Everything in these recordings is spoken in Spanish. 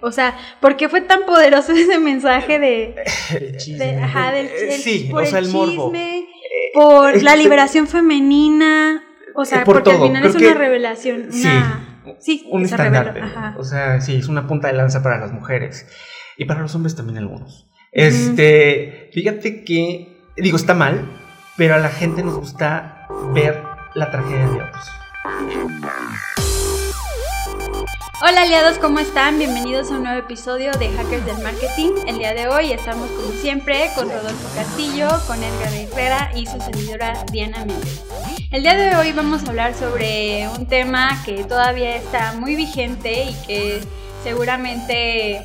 O sea, ¿por qué fue tan poderoso ese mensaje de... chisme. ajá, del, Eh, del- sí, por o sea, el el morbo. chisme, por la liberación femenina, o sea, Eh, por porque todo, al final creo es una que- revelación, una... Sí, un estandarte. O sea, sí, es una punta de lanza para las mujeres. Y para los hombres también algunos. Este, fíjate que, digo, está mal, pero a la gente nos gusta ver la tragedia de otros. Hola aliados, ¿cómo están? Bienvenidos a un nuevo episodio de Hackers del Marketing. El día de hoy estamos como siempre con Rodolfo Castillo, con Edgar Herrera y su servidora Diana Méndez. El día de hoy vamos a hablar sobre un tema que todavía está muy vigente y que seguramente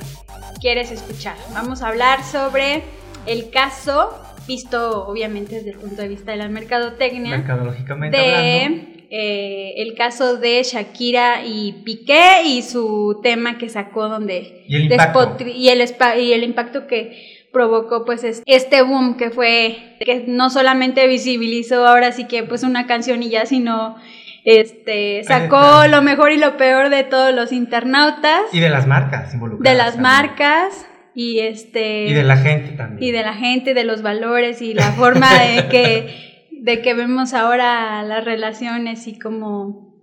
quieres escuchar. Vamos a hablar sobre el caso, visto obviamente desde el punto de vista de la mercadotecnia, Mercadológicamente hablando. Eh, el caso de Shakira y Piqué y su tema que sacó donde Y el impacto. y el y el impacto que provocó pues es- este boom que fue que no solamente visibilizó ahora sí que pues una canción y ya sino este sacó lo mejor y lo peor de todos los internautas Y de las marcas involucradas. de las también. marcas y este Y de la gente también. y de la gente, de los valores y la forma de que, de que vemos ahora las relaciones y como,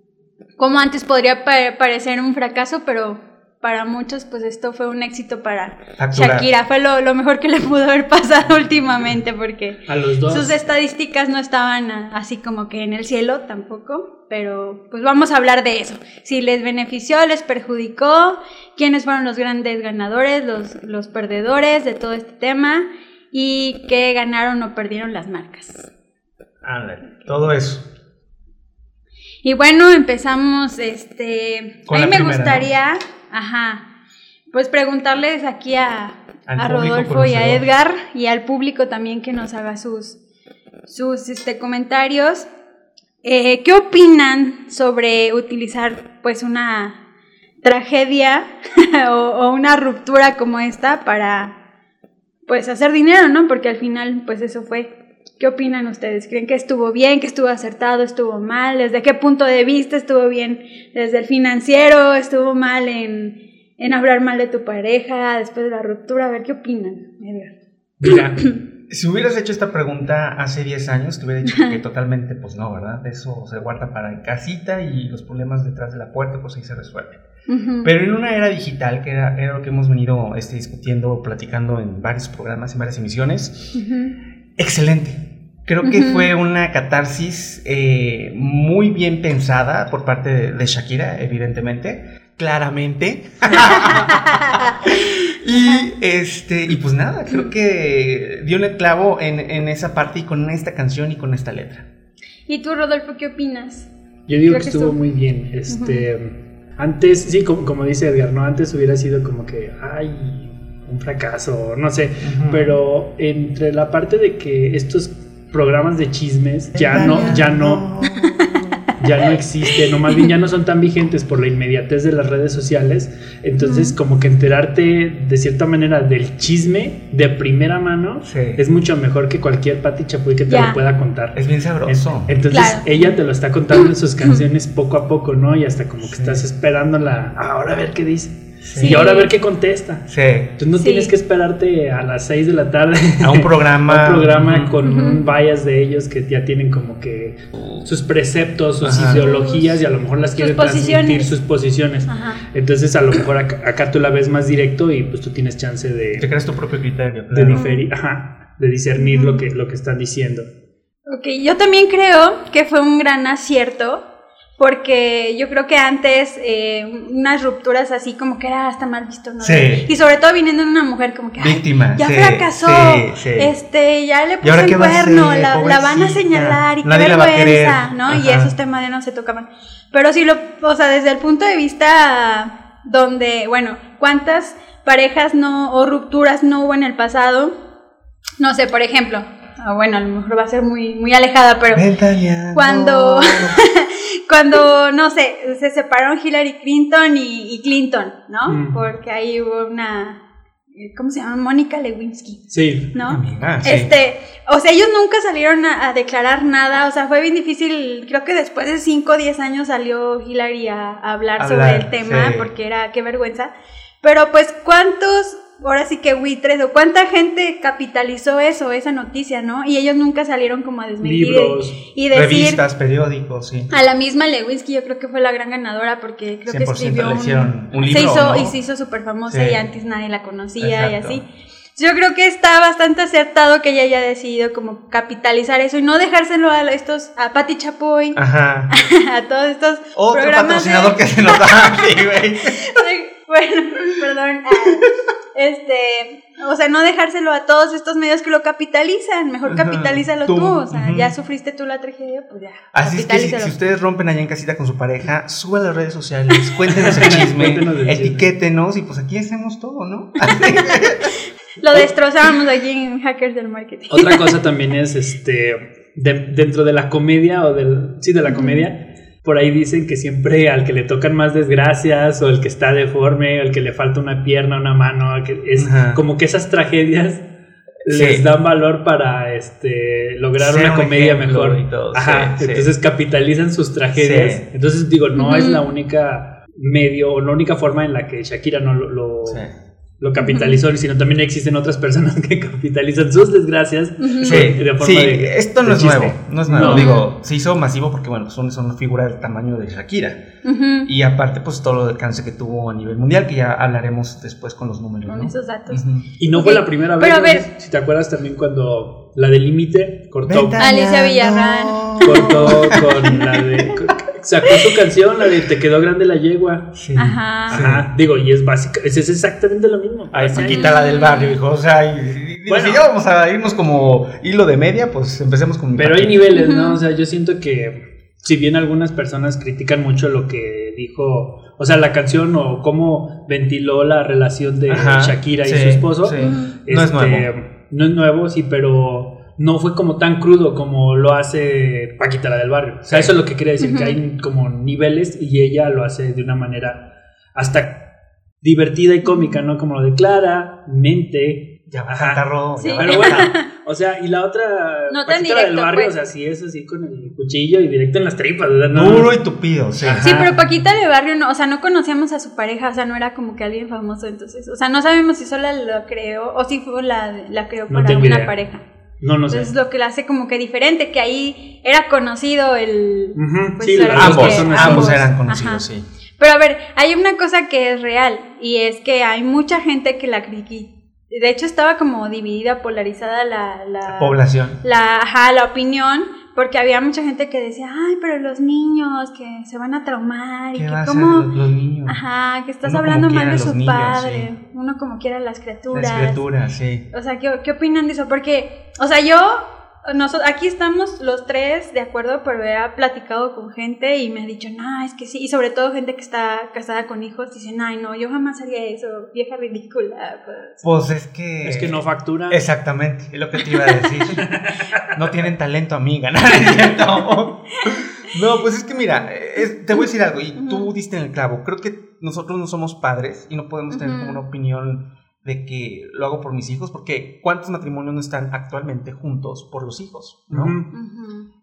como antes podría pa- parecer un fracaso, pero para muchos pues esto fue un éxito para. Shakira, fue lo, lo mejor que le pudo haber pasado últimamente porque A los dos. sus estadísticas no estaban así como que en el cielo tampoco, pero pues vamos a hablar de eso. Si les benefició, les perjudicó, quiénes fueron los grandes ganadores, los, los perdedores de todo este tema y qué ganaron o perdieron las marcas. Ándale, todo eso. Y bueno, empezamos, este, Con a mí me primera, gustaría, ajá, pues preguntarles aquí a, a Rodolfo y a. Edgar y al público también que nos haga sus, sus este, comentarios. Eh, ¿Qué opinan sobre utilizar pues una tragedia o, o una ruptura como esta para pues hacer dinero, ¿no? Porque al final pues eso fue. ¿Qué opinan ustedes? ¿Creen que estuvo bien, que estuvo acertado, estuvo mal? ¿Desde qué punto de vista estuvo bien? ¿Desde el financiero estuvo mal en, en hablar mal de tu pareja después de la ruptura? A ver, ¿qué opinan? Edgar? Mira, si hubieras hecho esta pregunta hace 10 años, te hubiera dicho que totalmente, pues no, ¿verdad? Eso se guarda para en casita y los problemas detrás de la puerta, pues ahí se resuelven. Pero en una era digital, que era, era lo que hemos venido este, discutiendo, platicando en varios programas, en varias emisiones, Ujú. excelente. Creo que fue una catarsis eh, muy bien pensada por parte de, de Shakira, evidentemente, claramente. y este y pues nada, creo que dio el clavo en, en esa parte y con esta canción y con esta letra. ¿Y tú, Rodolfo, qué opinas? Yo digo Creo que que estuvo muy bien. Este, antes, sí, como, como dice Edgar, ¿no? Antes hubiera sido como que, ay, un fracaso, no sé. Pero entre la parte de que estos programas de chismes ya no, ya no, ya no existen, o más bien ya no son tan vigentes por la inmediatez de las redes sociales. Entonces, como que enterarte de cierta manera del chisme de primera mano Sí. es mucho mejor que cualquier Pati Chapoy que te lo pueda contar. Es bien sabroso. Entonces Claro. ella te lo está contando en sus canciones poco a poco, ¿no? Y hasta como que estás esperándola, ahora a ver qué dice. Sí. Y ahora a ver qué contesta. Sí. Entonces no Sí. tienes que esperarte a las 6 de la tarde A un programa. a un programa con un bias de ellos que ya tienen como que sus preceptos, sus Ajá. ideologías y a lo mejor las quieren transmitir sus posiciones. Ajá. Entonces a lo mejor acá, acá tú la ves más directo y pues tú tienes chance Te de, creas tu propio criterio. de claro. diferir, ajá, de discernir lo que, lo que están diciendo. Ok, yo también creo que fue un gran acierto, porque yo creo que antes eh, unas rupturas así como que era hasta mal visto, ¿no? Sí. Y sobre todo viniendo de una mujer como que... "Ay, Víctima. ya sí, fracasó, sí, sí. este, ya le ¿Y puso el cuerno, la, la van a señalar y Nadie qué vergüenza. ¿no? Y Ajá. esos temas ya no se tocaban. Pero sí, lo, o sea, desde el punto de vista donde, bueno, ¿cuántas parejas no o rupturas no hubo en el pasado? No sé, por ejemplo, ah, bueno, a lo mejor va a ser muy, muy alejada, pero cuando, cuando, no sé, se separaron Hillary Clinton y, y Clinton, ¿no? Mm. Porque ahí hubo una, ¿cómo se llama? Mónica Lewinsky, Sí. ¿no? Amiga, sí. Este, o sea, ellos nunca salieron a, a declarar nada, o sea, fue bien difícil, creo que después de 5 o 10 años salió Hillary a, a hablar, Hablar, sobre el tema, sí. porque era, qué vergüenza, Pero pues, ¿cuántos ahora sí que buitres o cuánta gente capitalizó eso, esa noticia, ¿no? Y ellos nunca salieron como a desmentir Libros, y, decir revistas, periódicos, sí. a la misma Lewinsky yo creo que fue la gran ganadora porque creo que 100% escribió le un, hicieron un se libro, hizo ¿no? y se hizo súper famosa Sí. y antes nadie la conocía y así. Yo creo que está bastante acertado que ella haya decidido como capitalizar eso y no dejárselo a estos, a Patti Chapoy, Ajá. a todos estos Otro de- patrocinador que se nos da aquí, güey. bueno, perdón. Este, o sea, no dejárselo a todos estos medios que lo capitalizan, mejor capitalízalo tú, tú, o sea, ya sufriste tú la tragedia, pues ya. Así es que si, capitalízalo. si ustedes rompen allá en casita con su pareja, suban a las redes sociales, cuéntenos el chisme, etiquétenos y pues aquí hacemos todo, ¿no? Lo destrozamos aquí en Hackers del Marketing. Otra cosa también es, este, de- dentro de la comedia o del, sí, de la comedia, por ahí dicen que siempre al que le tocan más desgracias o el que está deforme o el que le falta una pierna, una mano, que es Ajá. como que esas tragedias Sí. les dan valor para este lograr una un comedia ejemplo mejor. y todo, Ajá, sí, sí. entonces capitalizan sus tragedias. Sí. Entonces digo, no es la única medio o la única forma en la que Shakira no lo, lo- Sí. Lo capitalizó, sino también existen otras personas que capitalizan sus desgracias. Sí, de forma sí, de- esto no de es chiste. nuevo, no es nuevo. No. Digo, se hizo masivo porque, bueno, son, son una figura del tamaño de Shakira. Y aparte, pues todo el alcance que tuvo a nivel mundial, que ya hablaremos después con los números, Con ¿no? esos datos. Y no fue la primera vez. pero a ¿no? ver. Si te acuerdas también cuando la de Límite cortó, Ventaneando. Alicia Villarreal. cortó con la de. Sacó su canción, la de Te quedó grande la yegua. Sí. Ajá. Ajá, digo, y es básica, es, es exactamente lo mismo. Ay, Hace Paquita la del barrio, hijo. O sea, y- y- Bueno. si ya vamos a irnos como hilo de media, pues empecemos con Pero hay niveles, ¿no? O sea, yo siento que si bien algunas personas critican mucho lo que dijo, o sea, la canción o cómo ventiló la relación de Ajá, Shakira y sí, su esposo, sí. Ujú. No es este, nuevo. No es nuevo, sí, pero no fue como tan crudo como lo hace Paquita la del barrio. O sea, eso es lo que quería decir, que hay como niveles y ella lo hace de una manera hasta divertida y cómica, ¿no? Como lo declara, mente. Ya va. Cantarro. Sí. Pero bueno, o sea, y la otra, No tan Paquita la del barrio, pues. o sea, sí es así con el cuchillo y directo en las tripas, ¿verdad? No, Duro y tupido, sí. Ajá. Sí, pero Paquita de Barrio no, o sea, no conocíamos a su pareja, o sea, no era como que alguien famoso, entonces, o sea, no sabemos si sola lo creó o si fue la, la creó No para una idea. pareja. No, no sé. Entonces, lo que la hace como que diferente, que ahí era conocido el... Pues, sí, Ambos, que ambos eran Ajá. conocidos, sí. Pero a ver, hay una cosa que es real y es que hay mucha gente que la critica. De hecho, estaba como dividida, polarizada la... la Población. la, ajá, la opinión, porque había mucha gente que decía, ay, pero los niños que se van a traumar y ¿Qué que cómo... los, los niños? Ajá, que estás Uno hablando mal de su niños, padre, uno como quiera las criaturas. Las criaturas, sí. O sea, ¿qué, ¿qué opinan de eso? Porque, o sea, yo, nosotros, aquí estamos los tres de acuerdo, pero he platicado con gente y me ha dicho, no, es que sí, y sobre todo gente que está casada con hijos, dicen, ay, no, yo jamás haría eso, vieja ridícula. Pues. Pues es que. Es que no factura. Exactamente, es lo que te iba a decir. no tienen talento, amiga. No, no es cierto. No, pues es que mira, es- te voy a decir algo y tú diste en el clavo. Creo que nosotros no somos padres y no podemos tener como una opinión de que lo hago por mis hijos, porque ¿cuántos matrimonios no están actualmente juntos por los hijos? ¿no?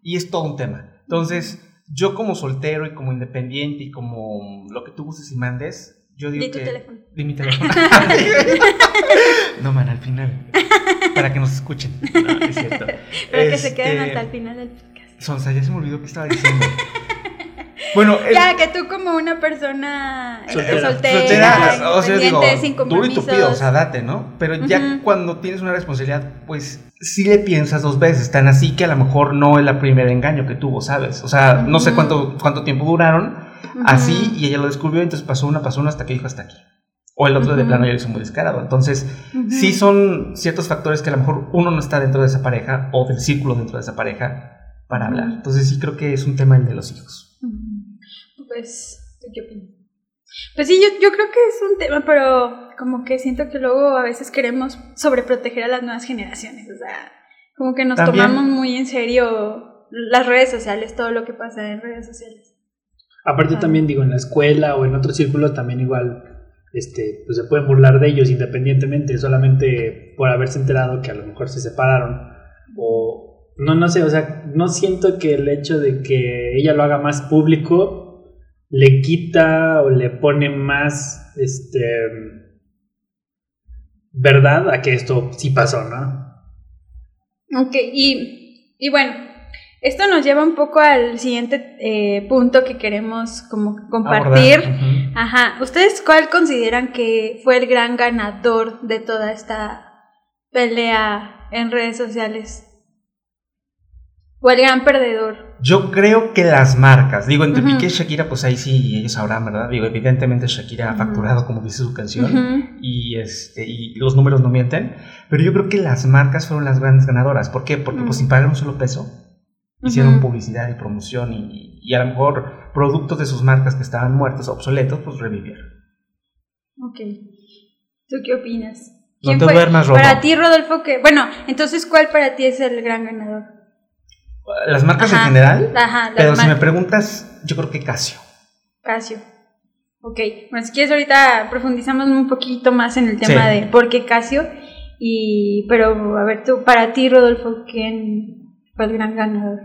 Y es todo un tema. Entonces, yo como soltero y como independiente y como lo que tú gustes y mandes, yo digo Di tu que... teléfono. Di mi teléfono. no, man, al final. Para que nos escuchen. No, es cierto. Pero que se queden Este, hasta el final del podcast. Sonsa, ya se me olvidó qué estaba diciendo. Bueno, el- Ya, que tú como una persona eh, Soltera. soltera, soltera, o sea, digo, independiente, sin duro y tupido, o sea, date, ¿no? Pero ya cuando tienes una responsabilidad, pues sí le piensas dos veces, tan así que a lo mejor no es la primera engaño que tuvo, ¿sabes? O sea, no sé cuánto, cuánto tiempo duraron, así, y ella lo descubrió, entonces pasó una, pasó una hasta que dijo hasta aquí. O el otro de plano ya lo hizo muy descarado. Entonces, sí son ciertos factores que a lo mejor uno no está dentro de esa pareja o del círculo dentro de esa pareja para hablar. Entonces, sí creo que es un tema el de los hijos. Pues, ¿tú qué opinas? Pues sí, yo, yo creo que es un tema, pero como que siento que luego a veces queremos sobreproteger a las nuevas generaciones. O sea, como que nos También. tomamos muy en serio las redes sociales, todo lo que pasa en redes sociales. Aparte Ajá. también digo, en la escuela o en otro círculo también igual, este, pues se pueden burlar de ellos independientemente, solamente por haberse enterado que a lo mejor se separaron. O no, no sé, o sea, no siento que el hecho de que ella lo haga más público le quita o le pone más, este, verdad a que esto sí pasó, ¿no? Ok, y, y bueno, esto nos lleva un poco al siguiente eh, punto que queremos como compartir. Ajá, ¿ustedes cuál consideran que fue el gran ganador de toda esta pelea en redes sociales? ¿O el gran perdedor? Yo creo que las marcas, digo, entre Piqué y Shakira, pues ahí sí ellos sabrán, ¿verdad? Digo, evidentemente Shakira ha facturado, como dice su canción, y, este, y los números no mienten, pero yo creo que las marcas fueron las grandes ganadoras. ¿Por qué? Porque pues sin pagar un solo peso, hicieron publicidad y promoción y, y, a lo mejor productos de sus marcas que estaban muertos, obsoletos, pues revivieron. Ok. ¿Tú qué opinas? No te duermas, Para ti, Rodolfo, que... Bueno, entonces, ¿cuál para ti es el gran ganador? Las marcas en general. Ajá, pero si me preguntas, yo creo que Casio. Casio. Ok, bueno, si quieres ahorita profundizamos un poquito más en el tema de por qué Casio. Y, pero a ver, tú, para ti, Rodolfo, ¿quién fue el gran ganador?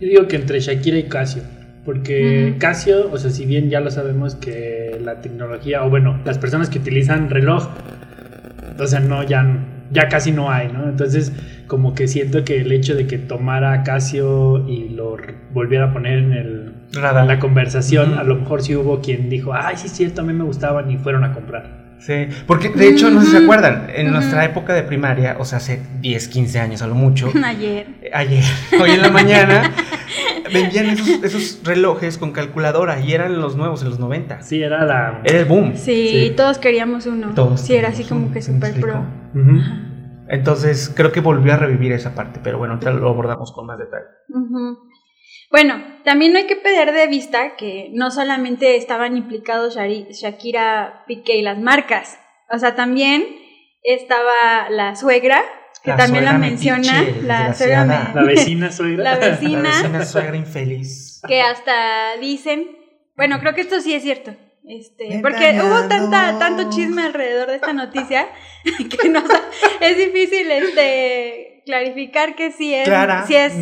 Yo digo que entre Shakira y Casio. Porque Casio, o sea, si bien ya lo sabemos que la tecnología, o bueno, las personas que utilizan reloj, o sea, no, ya, ya casi no hay, ¿no? Entonces, como que siento que el hecho de que tomara Casio y lo volviera a poner en, el, la conversación, a lo mejor sí hubo quien dijo, ay, sí es cierto, a mí me gustaban y fueron a comprar. Sí, porque de hecho, no sé si se acuerdan, en nuestra época de primaria, o sea, hace 10, 15 años a lo mucho. Ayer. Eh, ayer, hoy en la mañana, vendían esos, esos, relojes con calculadora y eran los nuevos en los 90. Sí, era la... Era el boom. Sí, todos queríamos uno. Todos. Sí, era así como que super pro. Entonces, creo que volvió a revivir esa parte, pero bueno, lo abordamos con más detalle. Bueno, también no hay que perder de vista que no solamente estaban implicados Shakira, Piqué y las marcas, o sea, también estaba la suegra, que también la menciona, la, suegra la vecina suegra. La vecina, la vecina suegra infeliz. Que hasta dicen, bueno, creo que esto sí es cierto, este, porque hubo tanta, tanto chisme alrededor de esta noticia que no, es difícil este, clarificar que sí es, si es,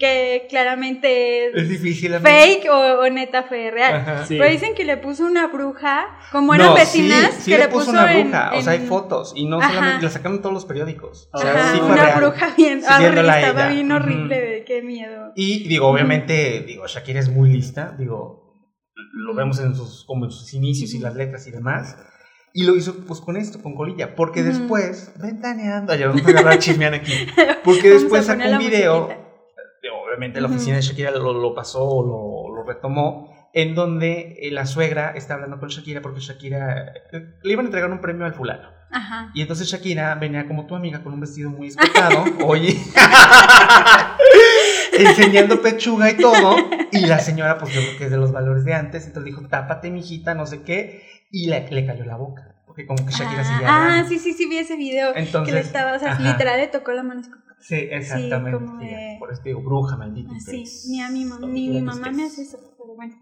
que claramente es, difícil fake o, neta fue real. Pero dicen que le puso una bruja, como eran vecinas, sí, que le puso, una bruja. O sea, hay fotos y no solamente la sacaron todos los periódicos. O sea, sí fue una bruja bien, horrible, estaba bien horrible, qué miedo. Y digo, obviamente, digo, Shakira es muy lista, digo, lo vemos en sus, como en sus inicios y las letras y demás. Y lo hizo pues con esto, con Colilla, porque después, ventaneando, ya vamos a agarrar chismean aquí, porque después sacó un video, obviamente la oficina de Shakira lo, lo pasó o lo, lo, retomó, en donde eh, la suegra está hablando con Shakira porque Shakira eh, le iban a entregar un premio al fulano. Ajá. Y entonces Shakira venía como tu amiga con un vestido muy escotado, oye, enseñando pechuga y todo. Y la señora, pues yo creo que es de los valores de antes, entonces dijo, tápate, mijita, no sé qué. Y le, le cayó la boca. Porque como que Shakira se Ah, sí, sí, sí, vi ese video. Entonces, que le estaba, o sea, literal le tocó la mano. Sí, exactamente. Por eso digo, bruja, maldita. Ah, sí, ni a mi, mamá, ni mi mamá me hace eso, pero bueno.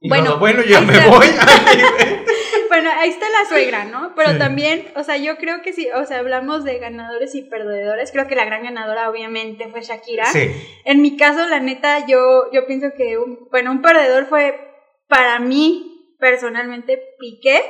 bueno, bueno, yo me voy. bueno, ahí está la suegra, ¿no? Pero también, o sea, yo creo que si, o sea, hablamos de ganadores y perdedores, creo que la gran ganadora obviamente fue Shakira. Sí. En mi caso, la neta, yo, yo pienso que, un, bueno, un perdedor fue para mí, personalmente, Piqué.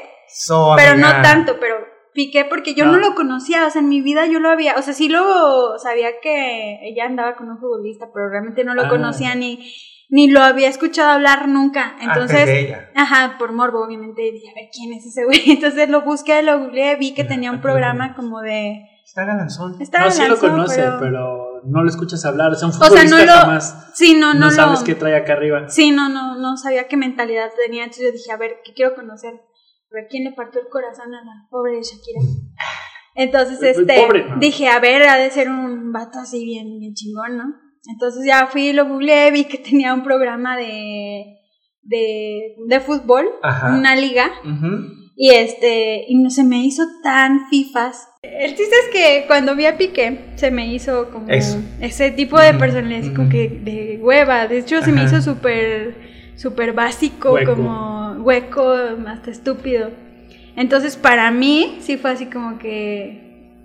pero no tanto, pero Piqué porque yo no. lo conocía, o sea, en mi vida yo lo había, o sea, sí lo sabía que ella andaba con un futbolista, pero realmente no lo ah. conocía ni ni lo había escuchado hablar nunca. Entonces, ajá, por morbo, obviamente, dije, a ver, ¿quién es ese güey? Entonces lo busqué, lo googleé, vi que tenía un programa como de... Está galanzón. Está no, sí lo conoce, pero... no lo escuchas hablar, o sea, un futbolista o sea, no lo... Sí, no, no, no sabes qué trae acá arriba. Sí, no, no, no sabía qué mentalidad tenía, entonces yo dije, a ver, ¿qué quiero conocer? A ver, ¿quién le partió el corazón a la pobre Shakira? Entonces, este, dije, a ver, ha de ser un vato así bien, bien chingón, ¿no? Entonces ya fui, lo googleé, vi que tenía un programa de, de, de fútbol, una liga. Y este, y no se me hizo tan fifas. El chiste es que cuando vi a Piqué, se me hizo como ese tipo de personalidad, como que de hueva. De hecho, se me hizo súper, súper básico, como hueco, hasta estúpido. Entonces, para mí, sí fue así como que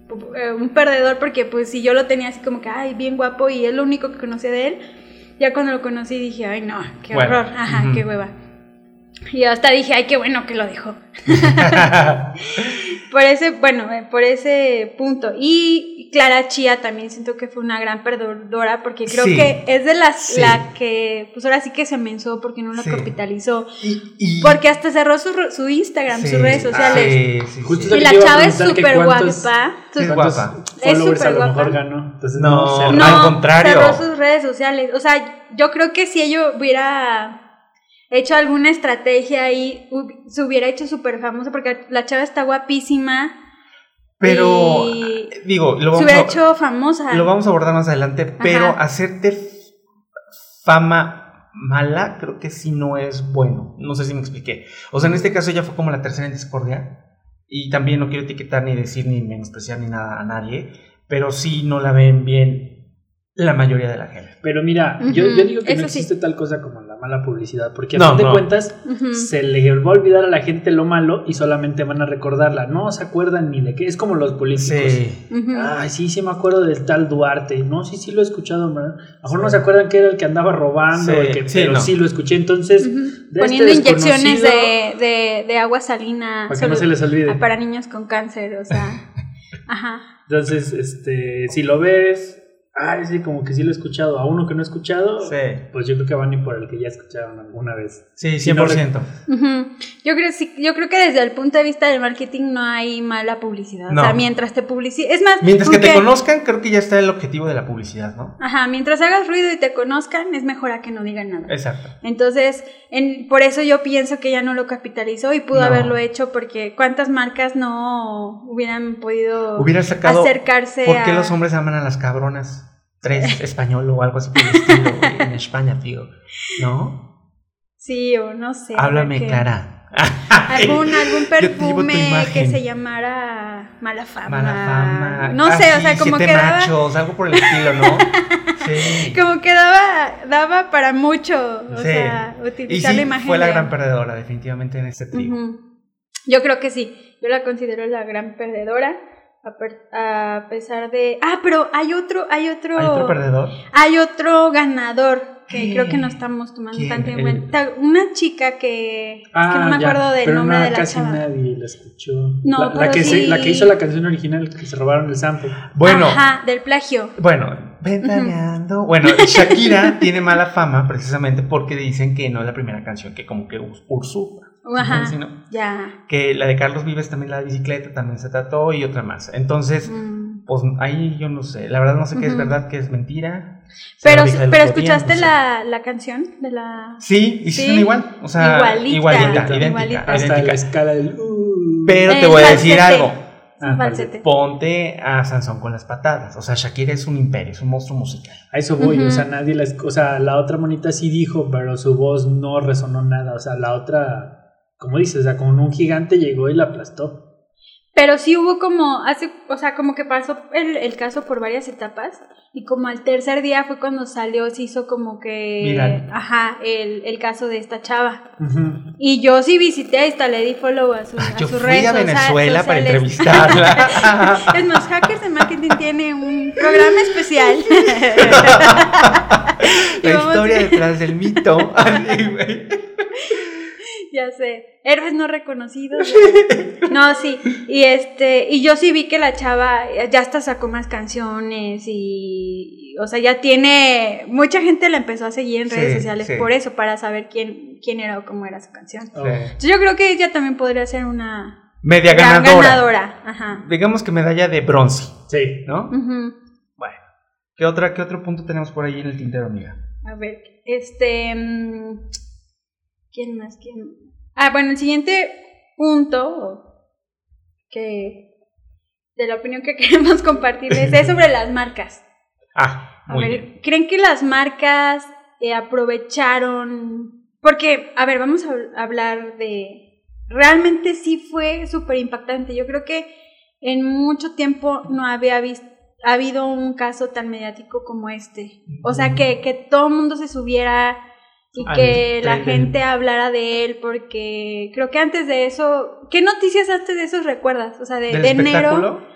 un perdedor porque pues si yo lo tenía así como que, ay, bien guapo y es lo único que conocía de él, ya cuando lo conocí dije, ay, no, qué horror, ajá, qué hueva. Y hasta dije, ay, qué bueno que lo dejó. por ese, bueno, eh, por ese punto. Y Clara Chía también siento que fue una gran perdedora porque creo Sí. que es de las Sí. la que, pues ahora sí que se mensó porque no lo Sí. capitalizó. Y, y- Porque hasta cerró su, su Instagram, Sí, sus redes sociales. sí, sí, Justo sí. lo Y la chava es súper guapa. Es ¿Cuántos guapa. Es súper guapa. ganó? Entonces No, no, no. al contrario. cerró sus redes sociales. O sea, yo creo que si ella hubiera hecho alguna estrategia ahí, se hubiera hecho súper famosa porque la chava está guapísima. Pero, y digo, lo se vamos, hubiera a, hecho famosa. lo vamos a abordar más adelante, pero Ajá. hacerte fama mala creo que sí no es bueno. No sé si me expliqué. O sea, en este caso ella fue como la tercera en discordia. Y también no quiero etiquetar ni decir ni menospreciar ni nada a nadie, pero sí no la ven bien la mayoría de la gente. Pero mira, yo, yo digo que no eso sí. existe tal cosa como mala publicidad, porque a No, fin de no. cuentas se le va a olvidar a la gente lo malo y solamente van a recordarla. No se acuerdan ni de qué. Es como los políticos. Sí. Ay, sí, sí me acuerdo del tal Duarte. No, sí, sí lo he escuchado. lo mejor no se acuerdan que era el que andaba robando, Sí, el que, sí, pero no. sí lo escuché. Entonces, de Poniendo este inyecciones de, de, de agua salina Para que no se les olvide. para niños con cáncer, o sea. Ajá. Entonces, este, si lo ves, ay, sí, como que sí lo he escuchado. A uno que no he escuchado, Sí. pues yo creo que van a ir por el que ya escucharon alguna vez. Sí, Si no 100%. Ujú. Yo creo sí, yo creo que desde el punto de vista del marketing no hay mala publicidad. No. O sea, mientras te publicites, es más, Mientras que te conozcan, creo que ya está el objetivo de la publicidad, ¿no? Ajá, mientras hagas ruido y te conozcan, es mejor a que no digan nada. Exacto. Entonces, en, por eso yo pienso que ella no lo capitalizó y pudo No. haberlo hecho porque cuántas marcas no hubieran podido Hubiera sacado. acercarse ¿Por qué a... los hombres aman a las cabronas? Tres español o algo así por el estilo, en España, tío. ¿No? Sí, o no sé. Háblame, que- Clara. Algún, algún perfume que se llamara Mala Fama. Mala fama. No Ah, sé, o sea, como siete que machos, algo por el estilo, ¿no? Sí. como que daba, daba para mucho, o Sí. sea, Y utilizar la imagen fue la de- gran perdedora, definitivamente, en este trío. Yo creo que sí, yo la considero la gran perdedora, a, per- a pesar de... Ah, pero hay otro, hay otro... ¿Hay otro perdedor? Hay otro ganador que ¿Qué? creo que no estamos tomando ¿Quién? tanto en El- cuenta. Una chica que... es que no me Ah, ya, acuerdo del pero nombre no, de la casi chava. nadie la escuchó. No, la, la que se- la que hizo la canción original que se robaron el sample. Bueno, Ajá, del plagio. bueno, ventaneando. Bueno, Shakira tiene mala fama precisamente porque dicen que no es la primera canción que como que us- usurpa. Ajá, Sí, ¿no? ya. Que la de Carlos Vives también la de bicicleta también se trató y otra más. Entonces, Mm. pues ahí yo no sé. La verdad no sé qué es verdad, qué es mentira. Pero, pero escuchaste la, la canción de la... Sí, y sí, Sí. son igual. O sea, Igualita, igualita, idéntica, igualita. Hasta idéntica. la escala del. uh. Pero te El voy a decir falsete. algo. Ah, falsete. Ponte a Sansón con las patadas. O sea, Shakira es un imperio, es un monstruo musical. A eso voy, o sea, nadie la, esc- o sea, la otra monita sí dijo, pero su voz no resonó nada, o sea, la otra, como dices, o sea, como un gigante llegó y la aplastó. Pero sí hubo como, hace, o sea, como que pasó el, el caso por varias etapas y como al tercer día fue cuando salió, se hizo como que, ajá, el, el caso de esta chava. Ujú. Y yo sí visité, hasta le di follow a, sus Ah, a yo sus fui a Venezuela para entrevistarla. es más, Hackers de Marketing tiene un programa especial. La historia detrás del mito. Ya sé, héroes no reconocidos. No, sí, y este, y yo sí vi que la chava ya hasta sacó más canciones y, o sea, ya tiene, mucha gente la empezó a seguir en redes Sí, sociales sí. por eso, para saber quién, quién era o cómo era su canción. Oh. Sí. Entonces yo creo que ella también podría ser una Media ganadora. ganadora. Ajá. Digamos que medalla de bronce, Sí. ¿no? Bueno. ¿Qué, otra, ¿Qué otro punto tenemos por ahí en el tintero, amiga? A ver, este. mm, ¿Quién más? ¿Quién? Ah, bueno, el siguiente punto que. de la opinión que queremos compartirles es sobre las marcas. Ah, A muy ver, bien. ¿creen que las marcas eh, aprovecharon? Porque, a ver, vamos a hab- hablar de. Realmente sí fue súper impactante. Yo creo que en mucho tiempo no había visto. Ha habido un caso tan mediático como este. O sea, que, que todo el mundo se subiera y que la tren del- gente hablara de él, porque creo que antes de eso. ¿Qué noticias antes de eso recuerdas? O sea, de, ¿Del de enero.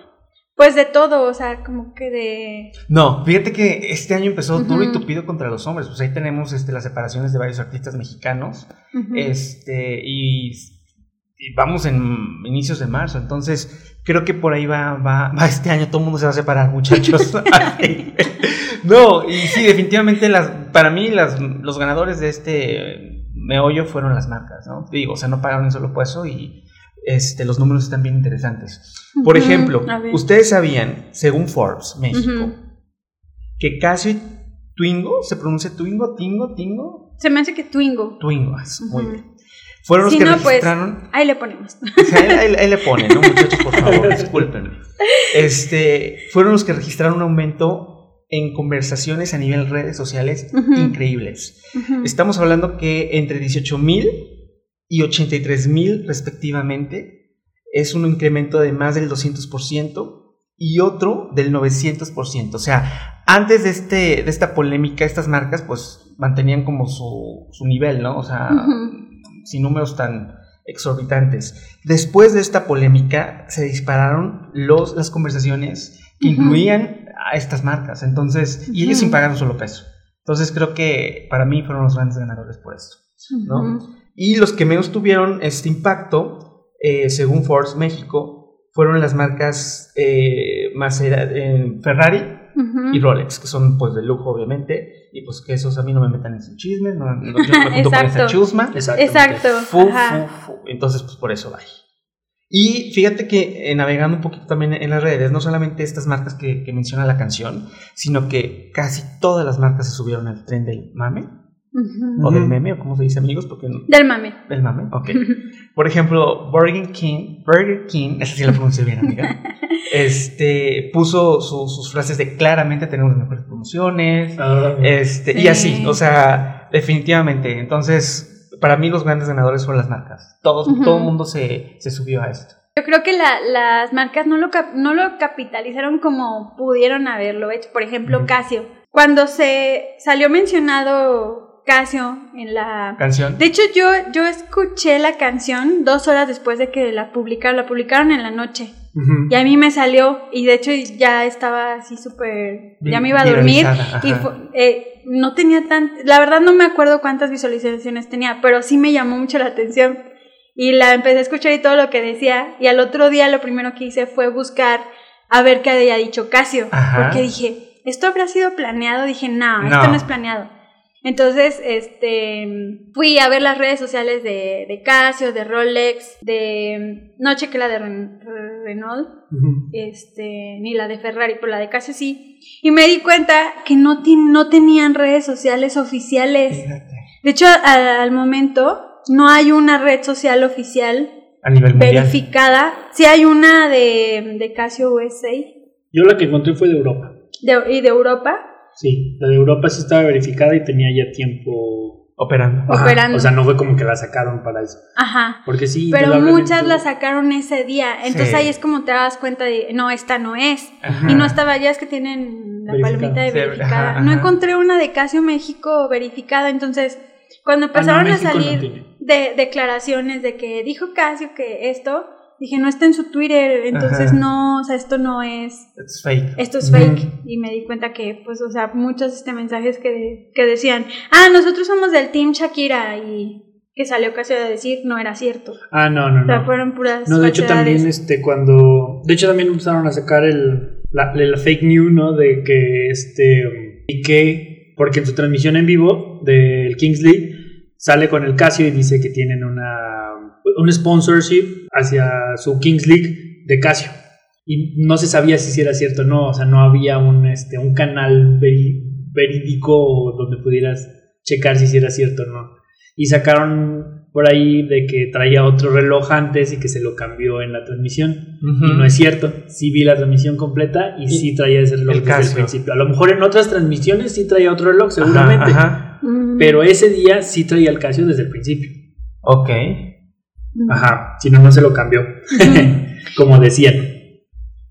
Pues de todo, o sea, como que de. No, fíjate que este año empezó duro y tupido contra los hombres. Pues ahí tenemos este, las separaciones de varios artistas mexicanos. Este, y, vamos en inicios de marzo, entonces creo que por ahí va, va, va este año, todo el mundo se va a separar, muchachos. no, y sí, definitivamente las, para mí las, los ganadores de este meollo fueron las marcas, ¿no? Digo, o sea, no pagaron un solo peso y este, los números están bien interesantes. Por ejemplo, ustedes sabían, según Forbes, México, que casi Twingo, ¿se pronuncia Twingo, Tingo, Tingo? Se me hace que Twingo. Twingo, muy bien. Fueron los que no, pues, registraron. ahí le ponemos. ahí, le ponen, ¿no, muchachos? Por favor, discúlpenme. Este, fueron los que registraron un aumento en conversaciones a nivel redes sociales increíbles. Estamos hablando que entre 18 mil y 83 mil respectivamente es un incremento de más del 200% y otro del 900%. O sea, antes de, este, de esta polémica, estas marcas pues mantenían como su, su nivel, ¿no? O sea, sin números tan exorbitantes. Después de esta polémica se dispararon los, las conversaciones que incluían a estas marcas. Entonces, y ellos sin pagar un solo peso. Entonces creo que para mí fueron los grandes ganadores por esto. ¿no? Y los que menos tuvieron este impacto, eh, según Forbes México, fueron las marcas eh, más eh, Ferrari, y Rolex, que son pues de lujo obviamente, y pues que esos a mí no me metan en su chisme, no, yo me junto con esa chusma. Exacto. Entonces pues por eso va. Y fíjate que eh, navegando un poquito también en las redes, no solamente estas marcas que, que, menciona la canción, sino que casi todas las marcas se subieron al tren del mame. O del meme, o como se dice amigos, porque Del mame. Del mame, ok. Por ejemplo, Burger King, Burger King, esa sí la pronuncié bien, amiga. este, puso sus frases de claramente tenemos las mejores promociones, ah. este, y así, o sea, definitivamente. Entonces, para mí los grandes ganadores fueron las marcas. Todos, Todo el mundo se, se, subió a esto. Yo creo que la, las marcas no lo, no lo capitalizaron como pudieron haberlo hecho. Por ejemplo, Casio. Cuando se salió mencionado Casio en la canción. De hecho, yo, yo escuché la canción dos horas después de que la publicaron. La publicaron en la noche. Y a mí me salió, y de hecho ya estaba así súper, ya me iba a dormir, y eh, no tenía tan, la verdad no me acuerdo cuántas visualizaciones tenía, pero sí me llamó mucho la atención. Y la empecé a escuchar y todo lo que decía, y al otro día lo primero que hice fue buscar a ver qué había dicho Casio, porque dije, ¿esto habrá sido planeado? Dije, no, esto no es planeado. Entonces, este, fui a ver las redes sociales de, de Casio, de Rolex, de, no chequé la de Renault, este, ni la de Ferrari, pero la de Casio sí, y me di cuenta que no, no tenían redes sociales oficiales. De hecho, al, momento no hay una red social oficial a nivel verificada. Sí hay una de, de Casio USA. Yo la que encontré fue de Europa. ¿Y de Europa? Sí, la de Europa sí estaba verificada y tenía ya tiempo operando. operando. O sea, no fue como que la sacaron para eso. Ajá. Porque sí. Pero muchas la sacaron ese día. Entonces ahí es como te das cuenta de, no, esta no es. Y no estaba, ya es que tienen la palomita de verificada. no encontré una de Casio México verificada. Entonces, cuando ah, empezaron a salir de declaraciones de que dijo Casio que esto, dije, no está en su Twitter, entonces no, o sea, esto no es... Esto es fake. Esto es fake. Y me di cuenta que, pues, o sea, muchos este mensajes que, que decían, ah, nosotros somos del Team Shakira y que salió casi a decir no era cierto. Ah, no, no, no. O sea, fueron puras No, de hecho también, este, cuando... De hecho también empezaron a sacar el, la, fake news, ¿no? De que, este, y que, porque en su transmisión en vivo del Kings League sale con el Casio y dice que tienen una un sponsorship hacia su Kings League de Casio. Y no se sabía si era cierto o no, o sea, no había un, este, un canal verídico donde pudieras checar si era cierto o no. Y sacaron por ahí de que traía otro reloj antes y que se lo cambió en la transmisión. Y no es cierto. Sí vi la transmisión completa y, sí traía ese reloj desde el principio. A lo mejor en otras transmisiones sí traía otro reloj, seguramente. Pero ese día sí traía el Casio desde el principio. Ok. Ajá, si no, no se lo cambió, como decían.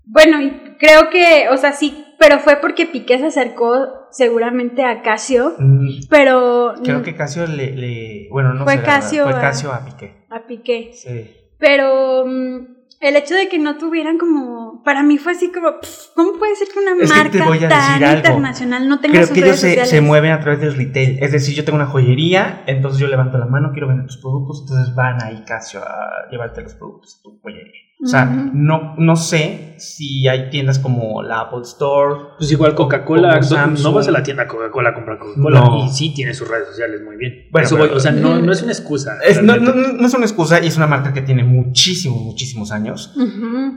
Bueno, y creo que, o sea, sí, pero fue porque Piqué se acercó seguramente a Casio, mm. pero... Creo que Casio le, bueno, no fue Casio fue Casio a, Piqué. A Piqué. Sí. Pero mm, el hecho de que no tuvieran como para mí fue así como, ¿cómo puede ser que una marca tan internacional no tenga Creo que ellos se, se, mueven a través del retail. Es decir, yo tengo una joyería, entonces yo levanto la mano, quiero vender tus productos, entonces van ahí Casio a llevarte los productos a tu joyería. O sea, no, no sé si hay tiendas como la Apple Store. Pues igual Coca-Cola, no vas a la tienda Coca-Cola a comprar Coca-Cola y sí tiene sus redes sociales muy bien. Bueno, o sea, no, no, es una excusa. no, no, no, es una excusa y es una marca que tiene muchísimos, muchísimos años.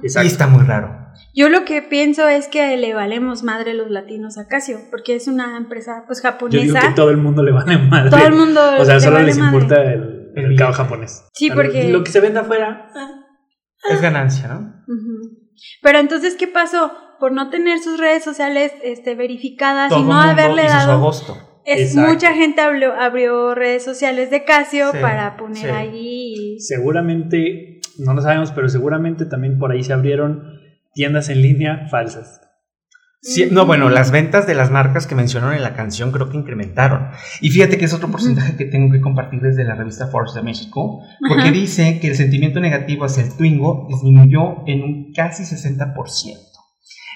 Y está muy raro. Yo lo que pienso es que le valemos madre los latinos a Casio, porque es una empresa pues japonesa. Yo digo que todo el mundo le vale madre. Todo el mundo. O sea, solo les importa el, el mercado japonés. Sí, porque. Lo que se vende afuera. Ah es ganancia, ¿no? Pero entonces, ¿qué pasó? Por no tener sus redes sociales este, verificadas y no haberle dado. agosto. Es, mucha gente abrió, redes sociales de Casio para poner allí. Seguramente, no lo sabemos, pero seguramente también por ahí se abrieron tiendas en línea falsas no, bueno, las ventas de las marcas que mencionaron en la canción creo que incrementaron. Y fíjate que es otro porcentaje que tengo que compartir desde la revista Forbes de México, porque dice que el sentimiento negativo hacia el Twingo disminuyó en un casi 60%.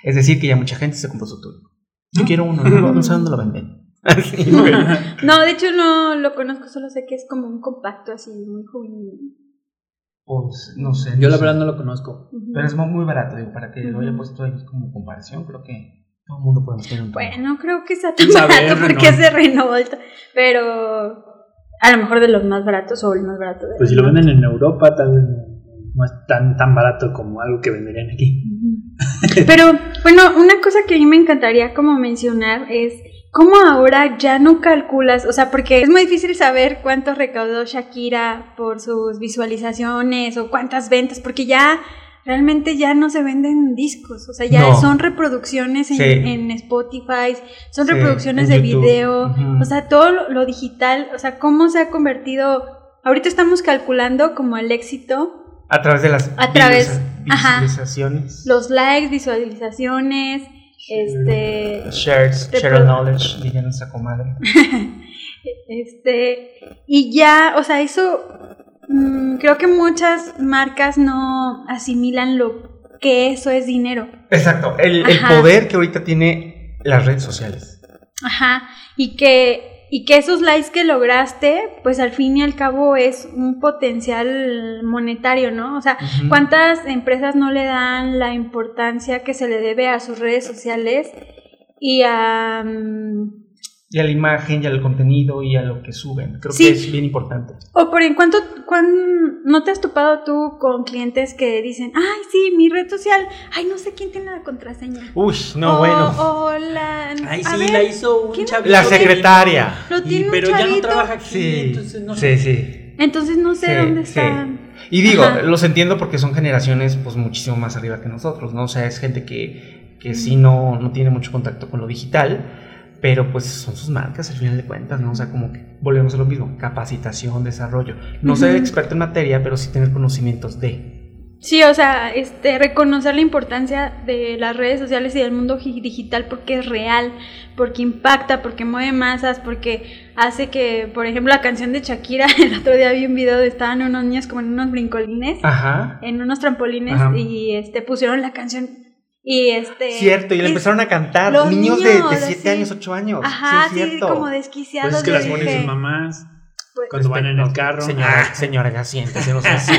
Es decir, que ya mucha gente se compró su Twingo. Yo quiero uno, no, sé dónde lo venden. no, de hecho no lo conozco, solo sé que es como un compacto así, muy juvenil. Pues no sé. Yo la verdad no lo conozco. Pero es muy barato, digo, para que lo haya puesto ahí como comparación, creo que todo el mundo puede tener un Bueno, creo que está tan barato porque es de Renault, pero a lo mejor de los más baratos o el más barato. De pues si lo venden en Europa, tal vez no es tan, tan barato como algo que venderían aquí. Pero bueno, una cosa que a mí me encantaría como mencionar es cómo ahora ya no calculas, o sea, porque es muy difícil saber cuánto recaudó Shakira por sus visualizaciones o cuántas ventas, porque ya realmente ya no se venden discos, o sea, ya son reproducciones en, Spotify, son reproducciones de video, o sea, todo lo, digital, o sea, cómo se ha convertido, ahorita estamos calculando como el éxito. A través de las a través, visualizaciones. los likes, visualizaciones, este... Shares, share knowledge, diría nuestra comadre. este, y ya, o sea, eso Mm, creo que muchas marcas no asimilan lo que eso es dinero. Exacto, el, poder que ahorita tiene las redes sociales. Ajá, y que, y que esos likes que lograste, pues al fin y al cabo es un potencial monetario, ¿no? O sea, ¿cuántas empresas no le dan la importancia que se le debe a sus redes sociales y a... Mm, y a la imagen y al contenido y a lo que suben. Creo que es bien importante. O por en cuanto, ¿no te has topado tú con clientes que dicen, ay, sí, mi red social, ay, no sé quién tiene la contraseña? Uy, no, bueno. O la... Ay, sí, la hizo un chavito. La secretaria. Lo tiene pero ya no trabaja aquí, sí, entonces no sé. Sí, sí. Entonces no sé dónde está. Y digo, los entiendo porque son generaciones pues muchísimo más arriba que nosotros, ¿no? O sea, es gente que, que sí no, no tiene mucho contacto con lo digital pero pues son sus marcas al final de cuentas, ¿no? O sea, como que volvemos a lo mismo, capacitación, desarrollo. No ser experto en materia, pero sí tener conocimientos de. Sí, o sea, este, reconocer la importancia de las redes sociales y del mundo digital porque es real, porque impacta, porque mueve masas, porque hace que, por ejemplo, la canción de Shakira, el otro día vi un video de estaban unos niños como en unos brincolines, Ajá. en unos trampolines y este pusieron la canción y este. Cierto, y le empezaron a cantar niños, de 7 años, 8 años. Ajá, sí, como desquiciados. Pues es que las ponen sus mamás. Pues, cuando van en el carro. Señora, ah. señora ya siéntese, no sé así.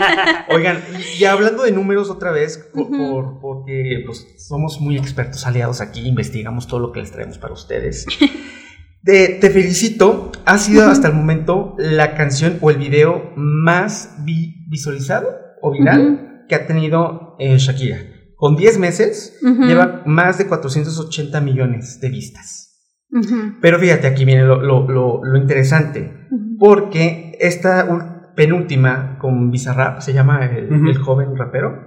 Oigan, ya hablando de números otra vez, por, porque pues, somos muy expertos aliados aquí, investigamos todo lo que les traemos para ustedes. Te, te felicito, ha sido hasta el momento la canción o el video más visualizado o viral que ha tenido eh, Shakira. Con 10 meses lleva más de 480 millones de vistas. Pero fíjate, aquí viene lo, interesante, porque esta penúltima con Bizarrap, se llama el, joven rapero,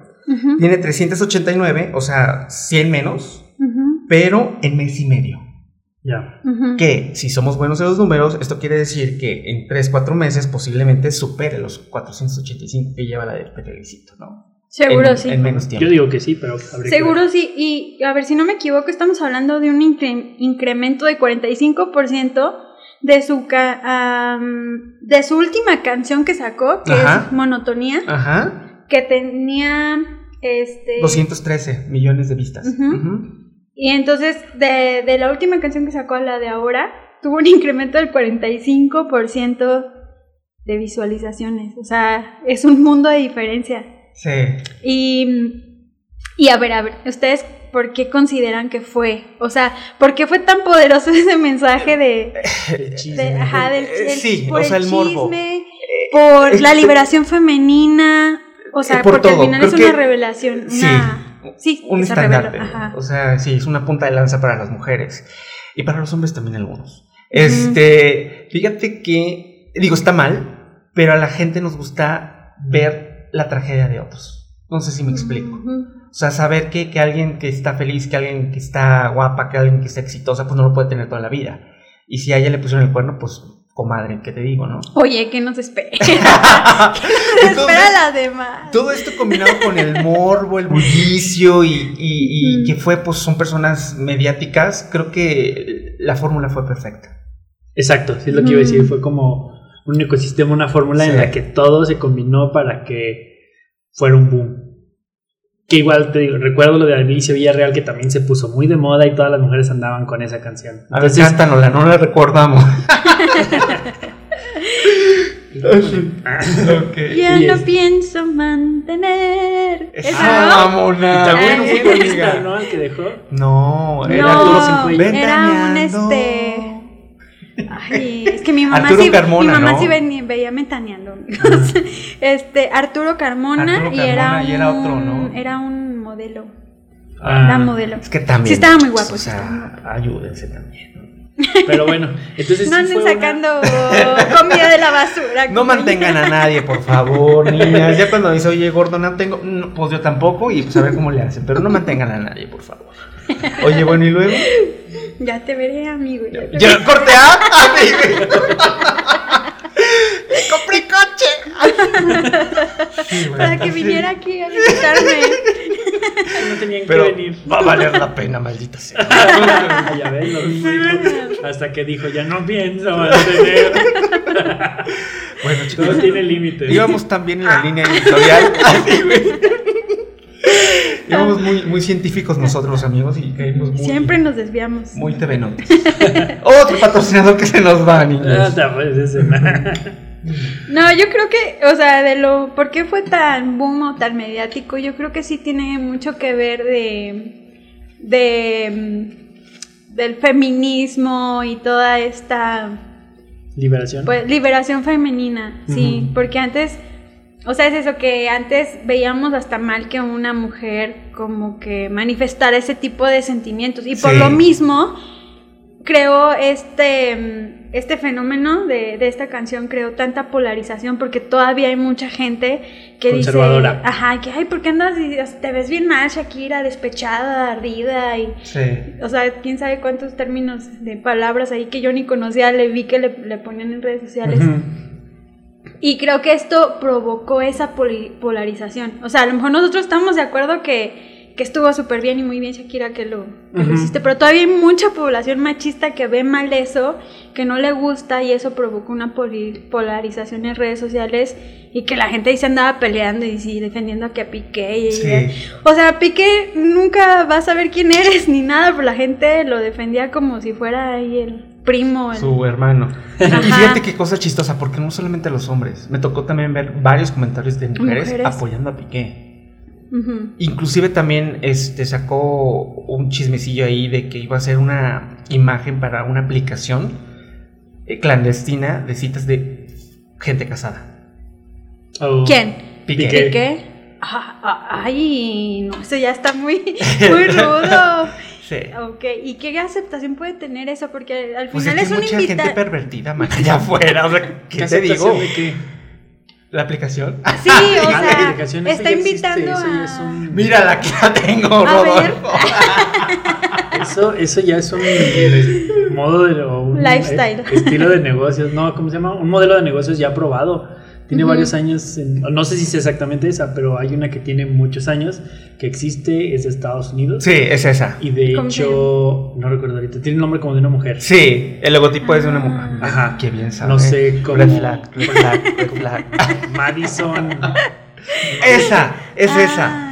tiene 389, o sea, 100 menos, pero en mes y medio. Ya. Que si somos buenos en los números, esto quiere decir que en 3, 4 meses posiblemente supere los 485 que lleva la del Petelicito, ¿no? Seguro sí. En menos tiempo. Yo digo que sí, pero Seguro sí. Y a ver, si no me equivoco, estamos hablando de un incremento de 45% de su, de su última canción que sacó, que es Monotonía. Ajá. Que tenía Este, 213 millones de vistas. Ujú. Y entonces, de, de la última canción que sacó a la de ahora, tuvo un incremento del 45% de visualizaciones. O sea, es un mundo de diferencia. Sí. Y, y a ver, a ver, ¿ustedes por qué consideran que fue? O sea, ¿por qué fue tan poderoso ese mensaje de... El chisme. de- ajá, del, Eh, del- sí, por o sea, el morbo. chisme, por es la que- liberación femenina, o sea, Eh, por porque al final creo es una que- revelación, Sí. una... Sí, un estandarte. ajá. O sea, sí, es una punta de lanza para las mujeres. Y para los hombres también algunos. Este, fíjate que, digo, está mal, pero a la gente nos gusta ver la tragedia de otros. No sé si me explico. O sea, saber que, que alguien que está feliz, que alguien que está guapa, que alguien que está exitosa, pues no lo puede tener toda la vida. Y si a ella le pusieron el cuerno, pues, comadre, ¿qué te digo, no? Oye, que nos espera. Entonces, espera las demás. Todo esto combinado con el morbo, el bullicio y, y- que fue, pues son personas mediáticas, creo que la fórmula fue perfecta. Exacto, sí es lo que iba a decir. Fue como un ecosistema, una fórmula Sí. en la que todo se combinó para que fuera un boom. Que igual te digo, recuerdo lo de Alicia Villarreal que también se puso muy de moda y todas las mujeres andaban con esa canción. A ver, Entonces, cántanosla, no la recordamos. Ah. Ya no es- pienso mantener. Esa, Ah, ¿no? mona. Y también un futbolista. ¿no? El que dejó. No, era No, era un este. Ay, mamá Arturo sí, Carmona, mi mamá ¿no? sí venía- veía metaneando. amigos. Este, Arturo Carmona, Arturo y era Carmona, un, y era otro, ¿no? Era un modelo. Ah, Era modelo. Es que también. Sí, estaba muy guapo, O sí, estaba muy sea, ayúdense también. Pero bueno, entonces No sí anden una- sacando comida de la basura. No mantengan a nadie, por favor, niñas. Ya cuando dice, oye, gordo, no tengo. no, pues yo tampoco, y pues a ver cómo le hacen. Pero no mantengan a nadie, por favor. Oye, bueno, y luego. Ya te veré, amigo. Ya te Ya corte a. amigo. ¡Le compré coche! Sí, güey, Para que viniera aquí a visitarme. no tenían Pero que venir. va a valer la pena, maldita sea. Ah, ya lo dijo. Hasta que dijo, ya no pienso mantener. Bueno, Todo chicos, tiene límites. íbamos también en la línea editorial. Así, güey. Íbamos muy, muy científicos nosotros, los amigos, y caímos muy. Siempre nos desviamos. Muy TV Notas. Otro patrocinador que se nos va, Ah, niños. la- No, yo creo que, o sea, de lo, ¿por qué fue tan boom o tan mediático? Yo creo que sí tiene mucho que ver de, de, mm, del feminismo y toda esta, Liberación. pues, liberación femenina, sí, porque antes, o sea, es eso que antes veíamos hasta mal que una mujer como que manifestara ese tipo de sentimientos y por Sí. lo mismo creó este, mm, este fenómeno de, de esta canción, creó tanta polarización porque todavía hay mucha gente que dice, Conservadora. ajá, que, ay, ¿por qué andas, y, te ves bien mal, Shakira, despechada, ardida y... Sí. O sea, quién sabe cuántos términos de palabras ahí que yo ni conocía, le vi que le, le ponían en redes sociales. Y creo que esto provocó esa polarización. O sea, a lo mejor nosotros estamos de acuerdo que, que estuvo súper bien y muy bien Shakira que lo, que lo hiciste, pero todavía hay mucha población machista que ve mal eso, que no le gusta y eso provocó una polarización en redes sociales y que la gente ahí se andaba peleando y sí, defendiendo a que a Piqué. Y, Sí. O sea, Piqué nunca va a saber quién eres ni nada, pero la gente lo defendía como si fuera ahí el primo. el- Su hermano. Ajá. Y fíjate qué cosa chistosa, porque no solamente los hombres. Me tocó también ver varios comentarios de mujeres, Mujeres. apoyando a Piqué. Ujú. Inclusive también este, sacó un chismecillo ahí de que iba a hacer una imagen para una aplicación eh, clandestina de citas de gente casada. Oh. ¿Quién? Piqué. Piqué. ¿Qué? Ah, ah, ay, no, eso ya está muy, muy rudo. Sí. Ok, ¿y qué aceptación puede tener eso? Porque al Pues final es es, que un mucha gente pervertida, man, allá afuera. O sea, ¿qué, ¿Qué te digo? aceptación de qué? ¿La aplicación? Sí, o Ah, la sea, aplicación, está ya existe, invitando eso ya a... es un- Mira la que la tengo, A ver. Eso, eso ya es un modo de un Lifestyle. eh, estilo de negocios, no, ¿cómo se llama? Un modelo de negocios ya probado. Tiene varios años, en- no sé si es exactamente esa, pero hay una que tiene muchos años que existe, es de Estados Unidos. Sí, es esa. Y de ¿Cómo se hecho, no recuerdo ahorita, tiene un nombre como de una mujer. Sí, el logotipo es de una Ah. mujer. Ajá. Qué bien sabe. No sé cómo. Red flag, red flag, red flag. Madison. esa, es esa.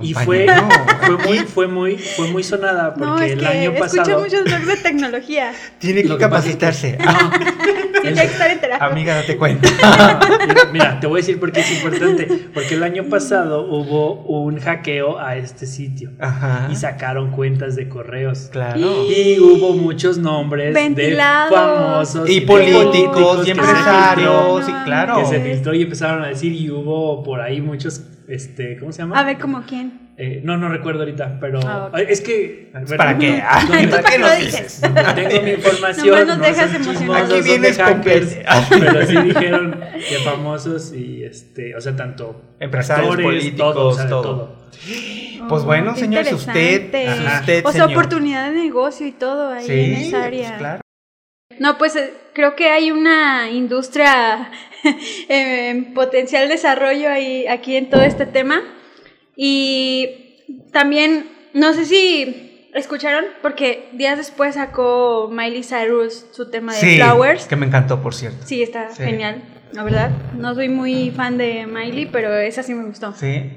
Y fue, no, fue, muy, fue, muy, fue muy sonada porque no, es el año pasado. Escucho muchos blogs de tecnología. Tiene que capacitarse. No. Tiene que estar en terapia. Amiga, date cuenta. mira, mira, te voy a decir por qué es importante. Porque el año pasado hubo un hackeo a este sitio. Ajá. Y sacaron cuentas de correos. Claro. Y hubo muchos nombres Ventilados. de famosos Y de políticos, y que se empresarios, y claro. Que se filtró y empezaron a decir, y hubo por ahí muchos, este, ¿cómo se llama? A ver, ¿como quién? Eh, no, no recuerdo ahorita, pero Ah, es que... bueno, ¿Para qué? Ah, ¿Tú para qué nos lo dices? donde tengo mi información, no dejas chismosos, Aquí vienes con hackers, pero sí dijeron que famosos y este, o sea, tanto Empresarios, actores, políticos, todo, o sea, de todo. todo. Pues bueno, Oh, qué señor, si usted, O sea, señor. oportunidad de negocio y todo ahí en esa área. pues claro. No, pues eh, creo que hay una industria en potencial desarrollo ahí, aquí en todo este tema. Y también, no sé si escucharon, porque días después sacó Miley Cyrus su tema de Sí, Flowers. que me encantó, por cierto. Sí, está Sí. genial, la verdad. No soy muy fan de Miley, pero esa sí me gustó. Sí.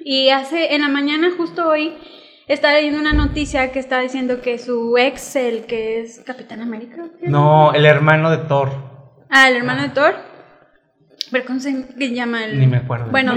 Y hace, en la mañana, justo hoy, estaba leyendo una noticia que estaba diciendo que su ex, el que es Capitán América. No, el hermano de Thor. Ah, el hermano de Thor. Pero ¿cómo se llama el...? Ni me acuerdo. Bueno,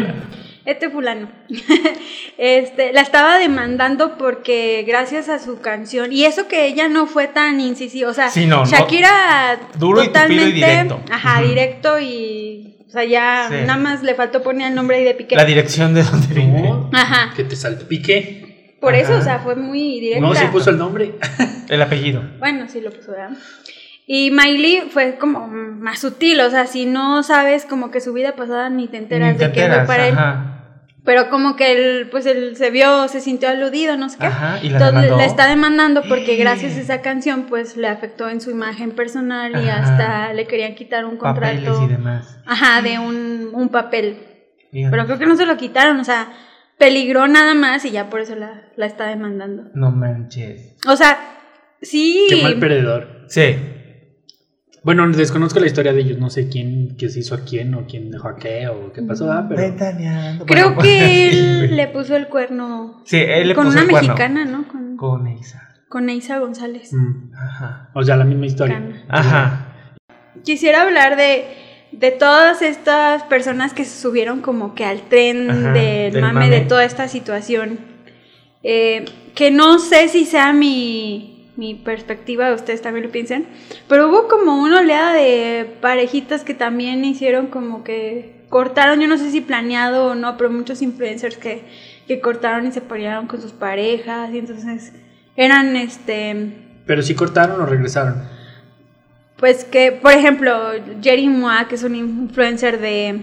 este fulano. este, la estaba demandando porque gracias a su canción, y eso que ella no fue tan incisiva, o sea, Sí, no, no. Shakira Duro y y totalmente... directo. Ajá, directo y... O sea, ya Sí. nada más le faltó poner el nombre ahí de Piqué. La dirección de donde vive. No, Ajá. que te salpique. Por eso, o sea, fue muy directa. No, se puso el nombre. El apellido. Bueno, sí lo puso, ¿verdad? Y Miley fue como más sutil, o sea, si no sabes como que su vida pasada ni te enteras Ni te de que fue para él. Pero como que él, pues él se vio, se sintió aludido, no sé qué. Ajá, y la Entonces demandó. la está demandando porque gracias a esa canción pues le afectó en su imagen personal y Ajá. hasta le querían quitar un Papeles contrato. y demás. Ajá, de un, un papel. Fíjate. Pero creo que no se lo quitaron, o sea, peligró nada más y ya por eso la, la está demandando. No manches. O sea, sí. Qué mal perdedor. Sí. Bueno, desconozco la historia de ellos, no sé quién que se hizo a quién o quién dejó a qué o qué pasó, ah, pero Ventaneando. Creo Bueno, que sí, él le puso el cuerno Sí, él le con puso una el cuerno. mexicana, ¿no? Con, Con con Neisa González. Mm, Ajá. o sea, la misma historia. Cana. Ajá. Quisiera hablar de, de todas estas personas que se subieron como que al tren Ajá, del, del mame, mame. de toda esta situación. Eh, que no sé si sea mi, mi perspectiva, ustedes también lo piensan, pero hubo como una oleada de parejitas que también hicieron como que cortaron, yo no sé si planeado o no, pero muchos influencers que, que cortaron y se pelearon con sus parejas y entonces eran este Pero sí cortaron o regresaron. pues que, por ejemplo, Jerry Moa, que es un influencer de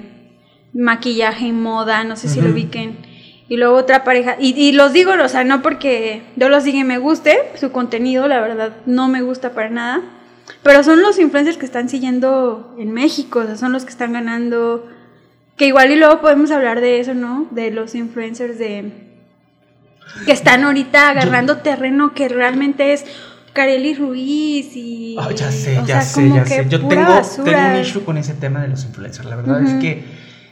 maquillaje y moda, no sé si lo ubiquen. Y luego otra pareja, y, y los digo, o sea, no porque yo los diga y me guste, su contenido, la verdad, no me gusta para nada. Pero son los influencers que están siguiendo en México, o sea, son los que están ganando. Que igual y luego podemos hablar de eso, ¿no? De los influencers de. que están ahorita agarrando terreno que realmente es Kareli Ruiz y. Oh, ya sé, o ya sea, sé, ya sé. Yo tengo, basura. tengo un issue con ese tema de los influencers. La verdad Ujú. es que,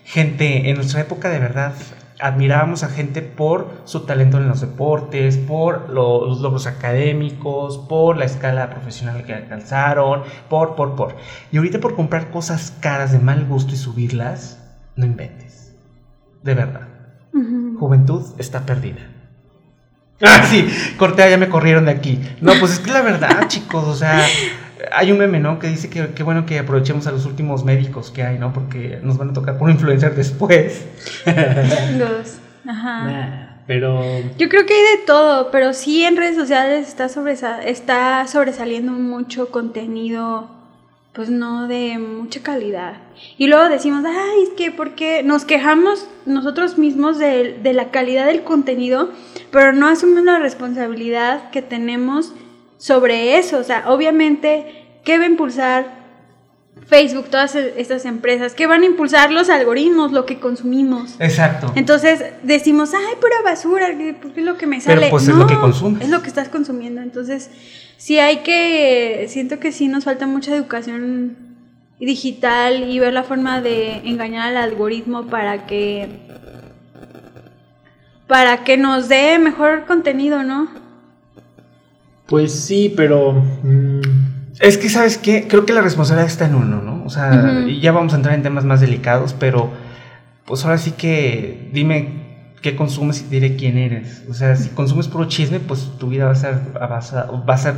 gente, en nuestra época de verdad admirábamos a gente por su talento en los deportes, por lo- los logros académicos, por la escala profesional que alcanzaron, por, por, por. Y ahorita por comprar cosas caras de mal gusto y subirlas, no inventes. De verdad. Ujú. Juventud está perdida. Ah, sí, Cortea, ya me corrieron de aquí. No, pues es que la verdad, chicos, o sea, hay un meme, ¿no? Que dice que qué bueno que aprovechemos a los últimos médicos que hay, ¿no? Porque nos van a tocar por influencer después. Ajá. Nah, pero Yo creo que hay de todo, pero sí en redes sociales está, sobresa- está sobresaliendo mucho contenido, pues no de mucha calidad. Y luego decimos, ay, es que porque nos quejamos nosotros mismos de, de la calidad del contenido, pero no asumimos la responsabilidad que tenemos sobre eso. O sea, obviamente, ¿qué va a impulsar Facebook, todas e- estas empresas? ¿Qué van a impulsar los algoritmos, lo que consumimos? Exacto. Entonces decimos, ay, pura basura, ¿qué- ¿por qué es lo que me Pero, sale? pues, es lo que consumes. Es lo que estás consumiendo. Entonces, sí hay que, siento que sí nos falta mucha educación digital y ver la forma de engañar al algoritmo para que para que nos dé mejor contenido, ¿no? Pues sí, pero... mm, Es que, ¿sabes qué? Creo que la responsabilidad está en uno, ¿no? O sea, ya vamos a entrar en temas más delicados, pero pues ahora sí que dime qué consumes y te diré quién eres. O sea, si consumes puro chisme, pues tu vida va a ser, va a ser, va a ser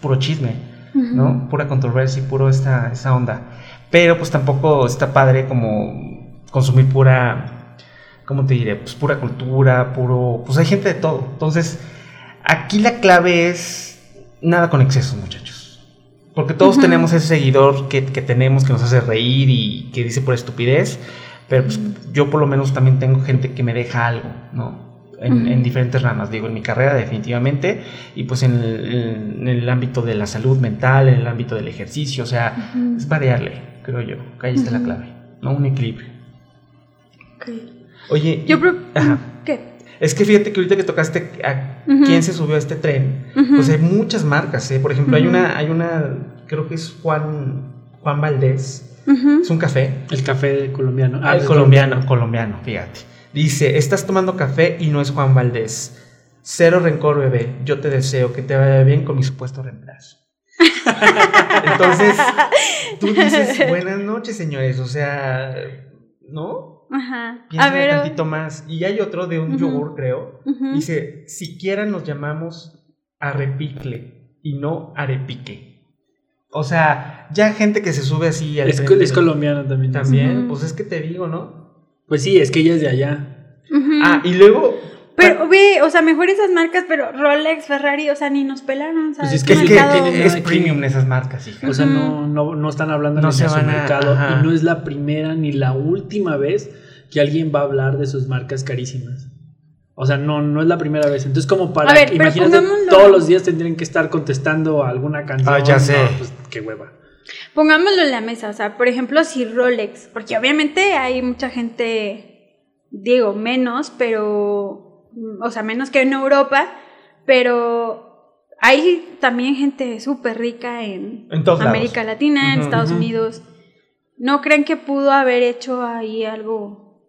puro chisme, ¿no? Pura controversia y puro esta, esa onda. Pero pues tampoco está padre como consumir pura, ¿cómo te diré? Pues pura cultura, puro... Pues hay gente de todo. Entonces, aquí la clave es nada con excesos, muchachos. Porque todos Ujú. tenemos ese seguidor que, que tenemos, que nos hace reír y que dice por estupidez. Pero pues, yo por lo menos también tengo gente que me deja algo, ¿no? En, diferentes ramas, digo, en mi carrera definitivamente, y pues en el, en el ámbito de la salud mental, en el ámbito del ejercicio, o sea, Ujú. es variarle, creo yo, que ahí está la clave, ¿no? Un equilibrio. Ok. Oye, Yo y- Ajá. ¿Qué? Es que fíjate que ahorita que tocaste a quién se subió a este tren, pues hay muchas marcas, ¿eh? Por ejemplo, hay una, hay una, creo que es Juan, Juan Valdés, es un café, el café colombiano. Ah, el colombiano, colombiano, fíjate. Dice, estás tomando café y no es Juan Valdés. Cero rencor, bebé. Yo te deseo que te vaya bien con mi supuesto reemplazo. Entonces, tú dices, buenas noches, señores. O sea, ¿no? Ajá. A Piensa ver. un tantito más. Y hay otro de un yogur, creo. Dice, siquiera nos llamamos arepicle y no arepique. O sea, ya gente que se sube así al Es, es colombiano también. También, pues es que te digo, ¿no? Pues sí, es que ella es de allá. Ah, y luego. Pero, ve, o sea, mejor esas marcas, pero Rolex, Ferrari, o sea, ni nos pelaron, Pues ¿sabes? es Es que que sí, mercado- tiene- es premium esas marcas, hija. O sea, no, no, no están hablando No ni se de van a- mercado. ajá. Y no es la primera ni la última vez que alguien va a hablar de sus marcas carísimas. O sea, no, no es la primera vez. Entonces, como para ver, que imagínate, todos los días tendrían que estar contestando a alguna canción. Ah, ya sé. No, pues qué hueva. Pongámoslo en la mesa, o sea, por ejemplo, si Rolex, porque obviamente hay mucha gente, digo, menos, pero, o sea, menos que en Europa, pero hay también gente súper rica en En todos lados. América Latina, en Estados. Unidos. ¿No creen que pudo haber hecho ahí algo?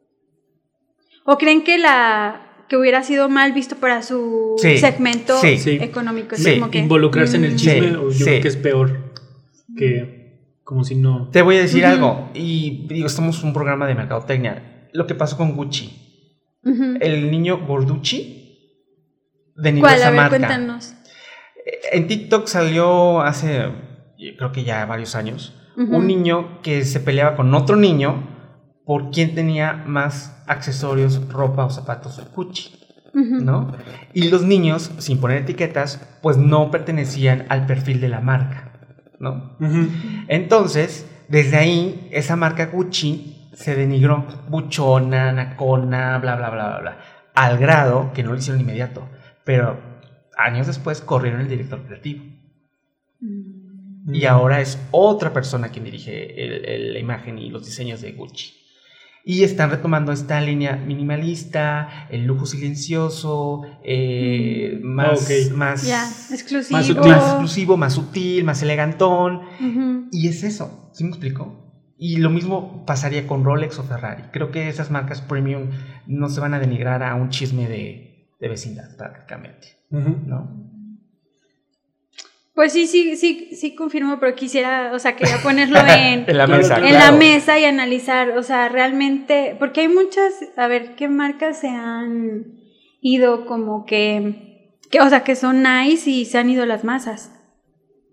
¿O creen que la que hubiera sido mal visto para su Sí, segmento sí. Económico? Sí. como que, Involucrarse en el mm, chisme, Sí, o yo sí. creo que es peor que como si no. Te voy a decir algo. Y digo, estamos en un programa de mercadotecnia. Lo que pasó con Gucci. El niño Gorducci denigró ¿Cuál? A ver, marca. cuéntanos. En TikTok salió hace, creo que ya varios años, un niño que se peleaba con otro niño por quién tenía más accesorios, ropa o zapatos Gucci. ¿no? Y los niños, sin poner etiquetas, pues no pertenecían al perfil de la marca, ¿no? Entonces, desde ahí, esa marca Gucci se denigró, buchona, nacona, bla, bla, bla, bla, bla, al grado que no lo hicieron inmediato, pero años después corrieron el director creativo. Mm. Y ahora es otra persona quien dirige el- el- la imagen y los diseños de Gucci. Y están retomando esta línea minimalista, el lujo silencioso, eh, más, Ok. más, Ya, exclusivo. Más sutil. más exclusivo, más sutil, más elegantón. Y es eso, ¿sí me explico? Y lo mismo pasaría con Rolex o Ferrari. Creo que esas marcas premium no se van a denigrar a un chisme de, de vecindad prácticamente. ¿no? Pues sí, sí, sí, sí confirmo, pero quisiera, o sea, quería ponerlo en, En la mesa. claro. en la mesa y analizar, o sea, realmente, porque hay muchas, a ver, ¿qué marcas se han ido como que, que o sea, que son nice y se han ido las masas?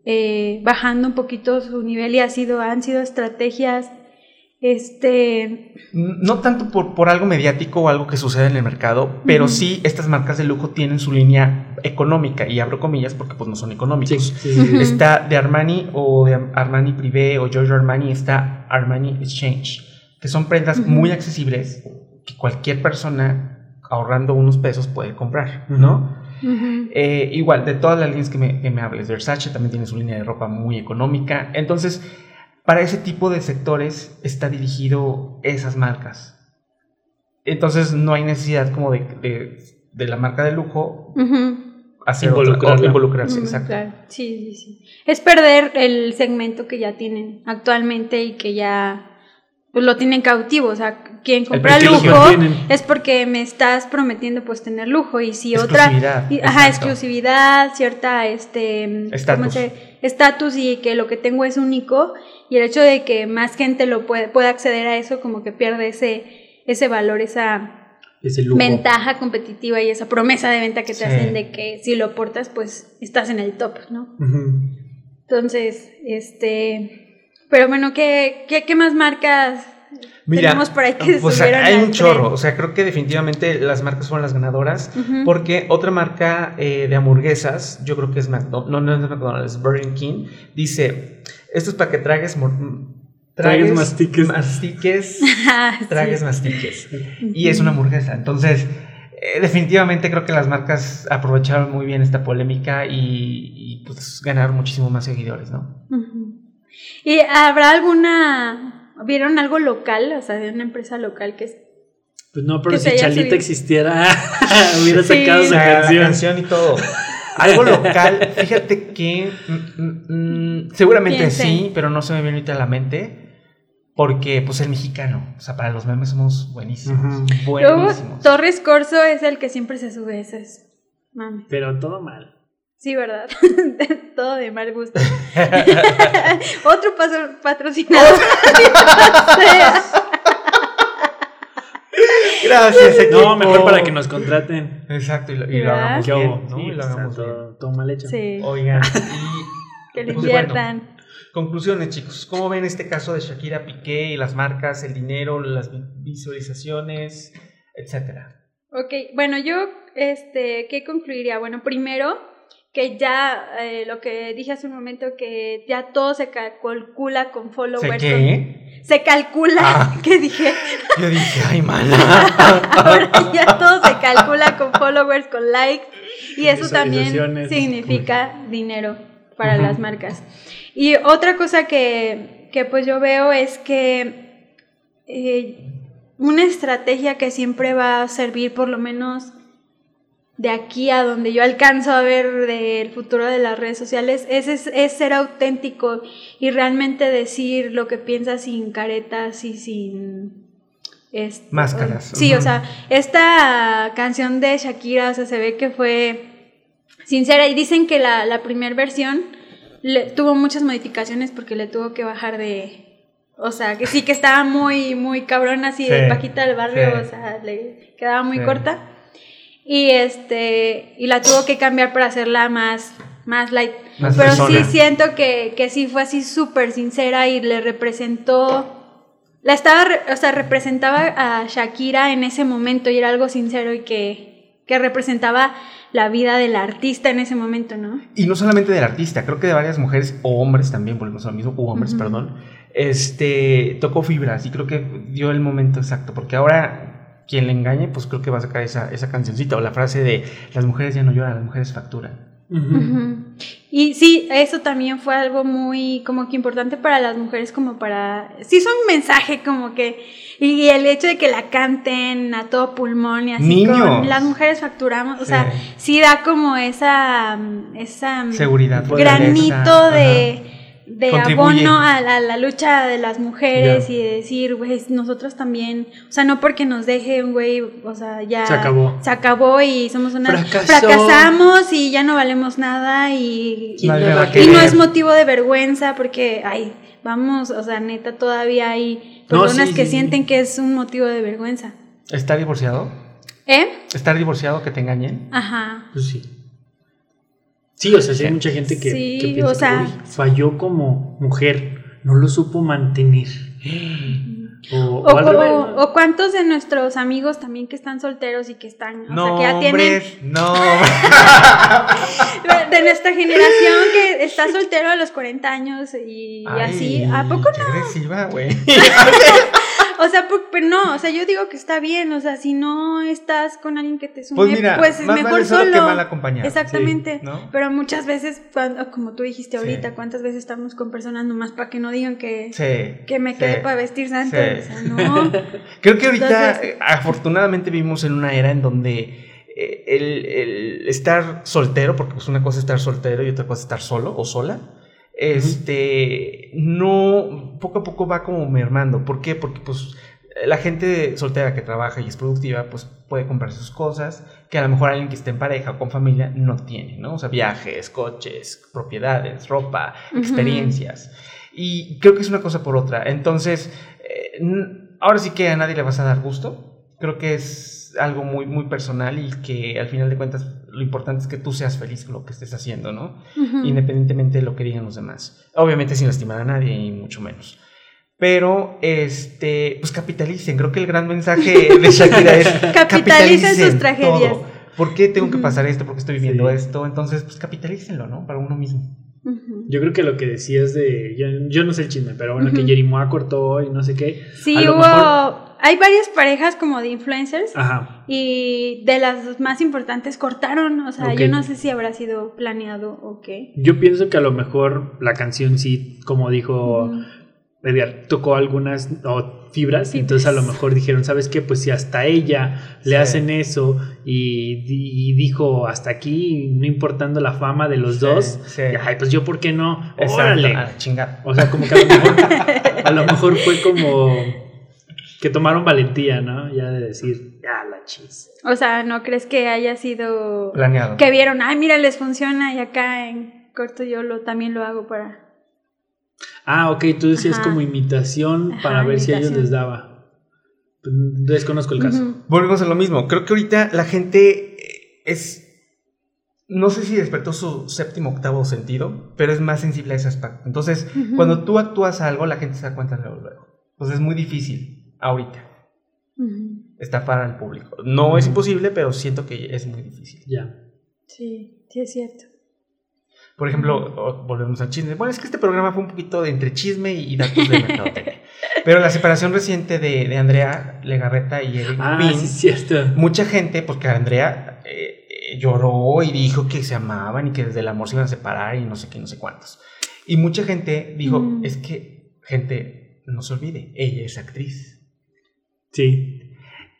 Eh, bajando un poquito su nivel y ha sido, han sido estrategias, este, No tanto por, por algo mediático o algo que sucede en el mercado, pero sí estas marcas de lujo tienen su línea económica, y abro comillas porque pues no son Sí, económicos. sí. Está de Armani o de Armani Privé o Giorgio Armani, está Armani Exchange, que son prendas muy accesibles que cualquier persona ahorrando unos pesos puede comprar, ¿no? Eh, igual, de todas las líneas que me, que me hables, Versace también tiene su línea de ropa muy económica. Entonces, para ese tipo de sectores está dirigido esas marcas. Entonces, no hay necesidad como de, de- de la marca de lujo ujú. hacer involucrarse. Mm, exacto. Sí, sí, sí. Es perder el segmento que ya tienen actualmente y que ya pues, lo tienen cautivo. O sea, quien compra lujo es porque me estás prometiendo pues tener lujo. Y si otra ajá, exclusividad, cierta este estatus. y que lo que tengo es único. Y el hecho de que más gente lo puede, pueda acceder a eso como que pierde ese ese valor, esa ventaja competitiva y esa promesa de venta que te hacen de que si lo portas pues estás en el top, ¿no? Entonces, este, pero bueno, ¿qué, qué, más marcas tenemos por ahí que pues hay un chorro, o sea, creo que definitivamente las marcas fueron las ganadoras, porque otra marca eh, de hamburguesas, yo creo que es McDonald's, no, no es McDonald's, es Burger King, dice, esto es para que tragues tragues, mastiques. Mastiques, tragues, mastiques. Y es una hamburguesa. Entonces, eh, definitivamente creo que las marcas aprovecharon muy bien esta polémica y, pues ganaron muchísimo más seguidores, ¿no? ¿Y habrá alguna, vieron algo local, o sea, de una empresa local que es... Pues no, pero si Chalita existiera, hubiera sacado su canción. y todo. Algo local, fíjate que mm, mm, mm, seguramente sí, pero no se me viene ahorita a la mente. Porque, pues, el mexicano. O sea, para los memes somos buenísimos. Buenísimos. Torres Corso es el que siempre se sube esas. Mami. Pero todo mal. Sí, ¿verdad? todo de mal gusto. Otro patrocinador. Gracias, equipo. No, mejor para que nos contraten. Exacto, y lo, hagamos bien, ¿no? y lo hagamos todo, todo, mal hecho. Sí. Oigan, y, que le pues, inviertan. Conclusiones, chicos. ¿Cómo ven este caso de Shakira Piqué y las marcas, el dinero, las visualizaciones, etcétera? Ok, bueno, yo, este, ¿qué concluiría? Bueno, primero, que ya eh, lo que dije hace un momento, que ya todo se calcula con followers. ¿Se qué? se calcula, ah. ¿qué dije? Yo dije, ay, mala. Ahora ya todo se calcula con followers, con likes, y eso también significa dinero para las marcas. Y otra cosa que, pues yo veo es que eh, una estrategia que siempre va a servir por lo menos de aquí a donde yo alcanzo a ver del futuro de las redes sociales es, es, ser auténtico y realmente decir lo que piensas sin caretas y sin... Máscaras. Sí, o sea, esta canción de Shakira, o sea, se ve que fue sincera y dicen que la, la primera versión tuvo muchas modificaciones porque le tuvo que bajar de... O sea, que sí que estaba muy, muy cabrón así de Paquita del barrio, o sea, le quedaba muy corta. Y este, y la tuvo que cambiar para hacerla más, más light. Pero sí siento que, que sí fue así súper sincera y le representó la estaba, o sea, representaba a Shakira en ese momento y era algo sincero y que, que representaba la vida del artista en ese momento, ¿no? Y no solamente del artista, creo que de varias mujeres o hombres también, porque no son lo mismo, o hombres, perdón, este, tocó fibras y creo que dio el momento exacto, porque ahora quien le engañe, pues creo que va a sacar esa, esa cancioncita o la frase de las mujeres ya no lloran, las mujeres facturan. Y sí, eso también fue algo muy como que importante para las mujeres, como para, sí es un mensaje como que, y el hecho de que la canten a todo pulmón y así, con, las mujeres facturamos, o sea, sí da como esa, esa seguridad, granito de de abono a la, lucha de las mujeres y de decir, güey, nosotros también, o sea, no porque nos deje un güey, o sea, ya se acabó, se acabó y somos una fracasamos y ya no valemos nada y, y, no, es motivo de vergüenza porque, ay, vamos, o sea, neta, todavía hay personas que sienten que es un motivo de vergüenza. ¿Estar divorciado? ¿Eh? ¿Estar divorciado que te engañen? Ajá. Pues sí. Sí, o sea, sí hay mucha gente que, piensa falló como mujer, no lo supo mantener. O, o, cuántos de nuestros amigos también que están solteros y que están, o no, sea, que ya tienen. no. de nuestra generación que está soltero a los 40 años y, así. ¿A poco no? agresiva, güey. O sea, pero no, o sea, yo digo que está bien, o sea, si no estás con alguien que te sume, pues, mira, pues mejor solo. Que mal acompañado. Exactamente. Pero muchas veces, cuando, como tú dijiste ahorita, ¿cuántas veces estamos con personas nomás para que no digan que, que me quedé para vestir santo? O sea, no. Creo que ahorita, eh, afortunadamente, vivimos en una era en donde. Eh, el, el, estar soltero, porque pues una cosa es estar soltero y otra cosa es estar solo o sola, este, no, poco a poco va como mermando. ¿Por qué? Porque pues la gente soltera que trabaja y es productiva, pues puede comprar sus cosas que a lo mejor alguien que esté en pareja o con familia no tiene, ¿no? O sea, viajes, coches, propiedades, ropa, experiencias. Y creo que es una cosa por otra. Entonces, eh, ahora sí que a nadie le vas a dar gusto. Creo que es algo muy, muy personal y que al final de cuentas lo importante es que tú seas feliz con lo que estés haciendo, ¿no? Independientemente de lo que digan los demás. Obviamente sin lastimar a nadie y mucho menos. Pero, este, pues capitalicen. Creo que el gran mensaje de Shakira es capitalicen sus tragedias. ¿Por qué tengo que pasar esto? ¿Por qué estoy viviendo esto? Entonces, pues capitalícenlo, ¿no? Para uno mismo. Yo creo que lo que decías de. Yo, no sé el chisme, pero bueno, que Jerimoa cortó y no sé qué. Sí, hubo. Hay varias parejas como de influencers. Ajá. Y de las más importantes cortaron. O sea, yo no sé si habrá sido planeado o qué. Yo pienso que a lo mejor la canción sí, como dijo. Edgar, tocó algunas fibras, entonces a lo mejor dijeron, ¿sabes qué? Pues si hasta ella le hacen eso y, dijo hasta aquí, no importando la fama de los dos, ay, pues yo, ¿por qué no? Órale. chingar. O sea, como que a lo, mejor, a lo mejor fue como que tomaron valentía, ¿no? Ya de decir, ya la chis. O sea, ¿no crees que haya sido planeado? Que vieron, ay, mira, les funciona y acá en corto yo lo también lo hago para Ah, ok, tú decías como imitación para ver si a ellos les daba. Pues, desconozco el caso. Volvemos a lo mismo. Creo que ahorita la gente eh, es. No sé si despertó su séptimo octavo sentido, pero es más sensible a ese aspecto. Entonces, cuando tú actúas algo, la gente se da cuenta luego. luego. Entonces es muy difícil ahorita estafar al público. No es imposible, pero siento que es muy difícil. Ya. Sí, sí es cierto. Por ejemplo, volvemos al chisme. Bueno, es que este programa fue un poquito de entre chisme y datos de mercado. Pero la separación reciente de, Andrea Legarreta y Eric ah, sí, cierto. mucha gente, porque Andrea eh, eh, lloró y dijo que se amaban y que desde el amor se iban a separar y no sé qué, no sé cuántos. Y mucha gente dijo, mm. es que, gente, no se olvide, ella es actriz. Sí.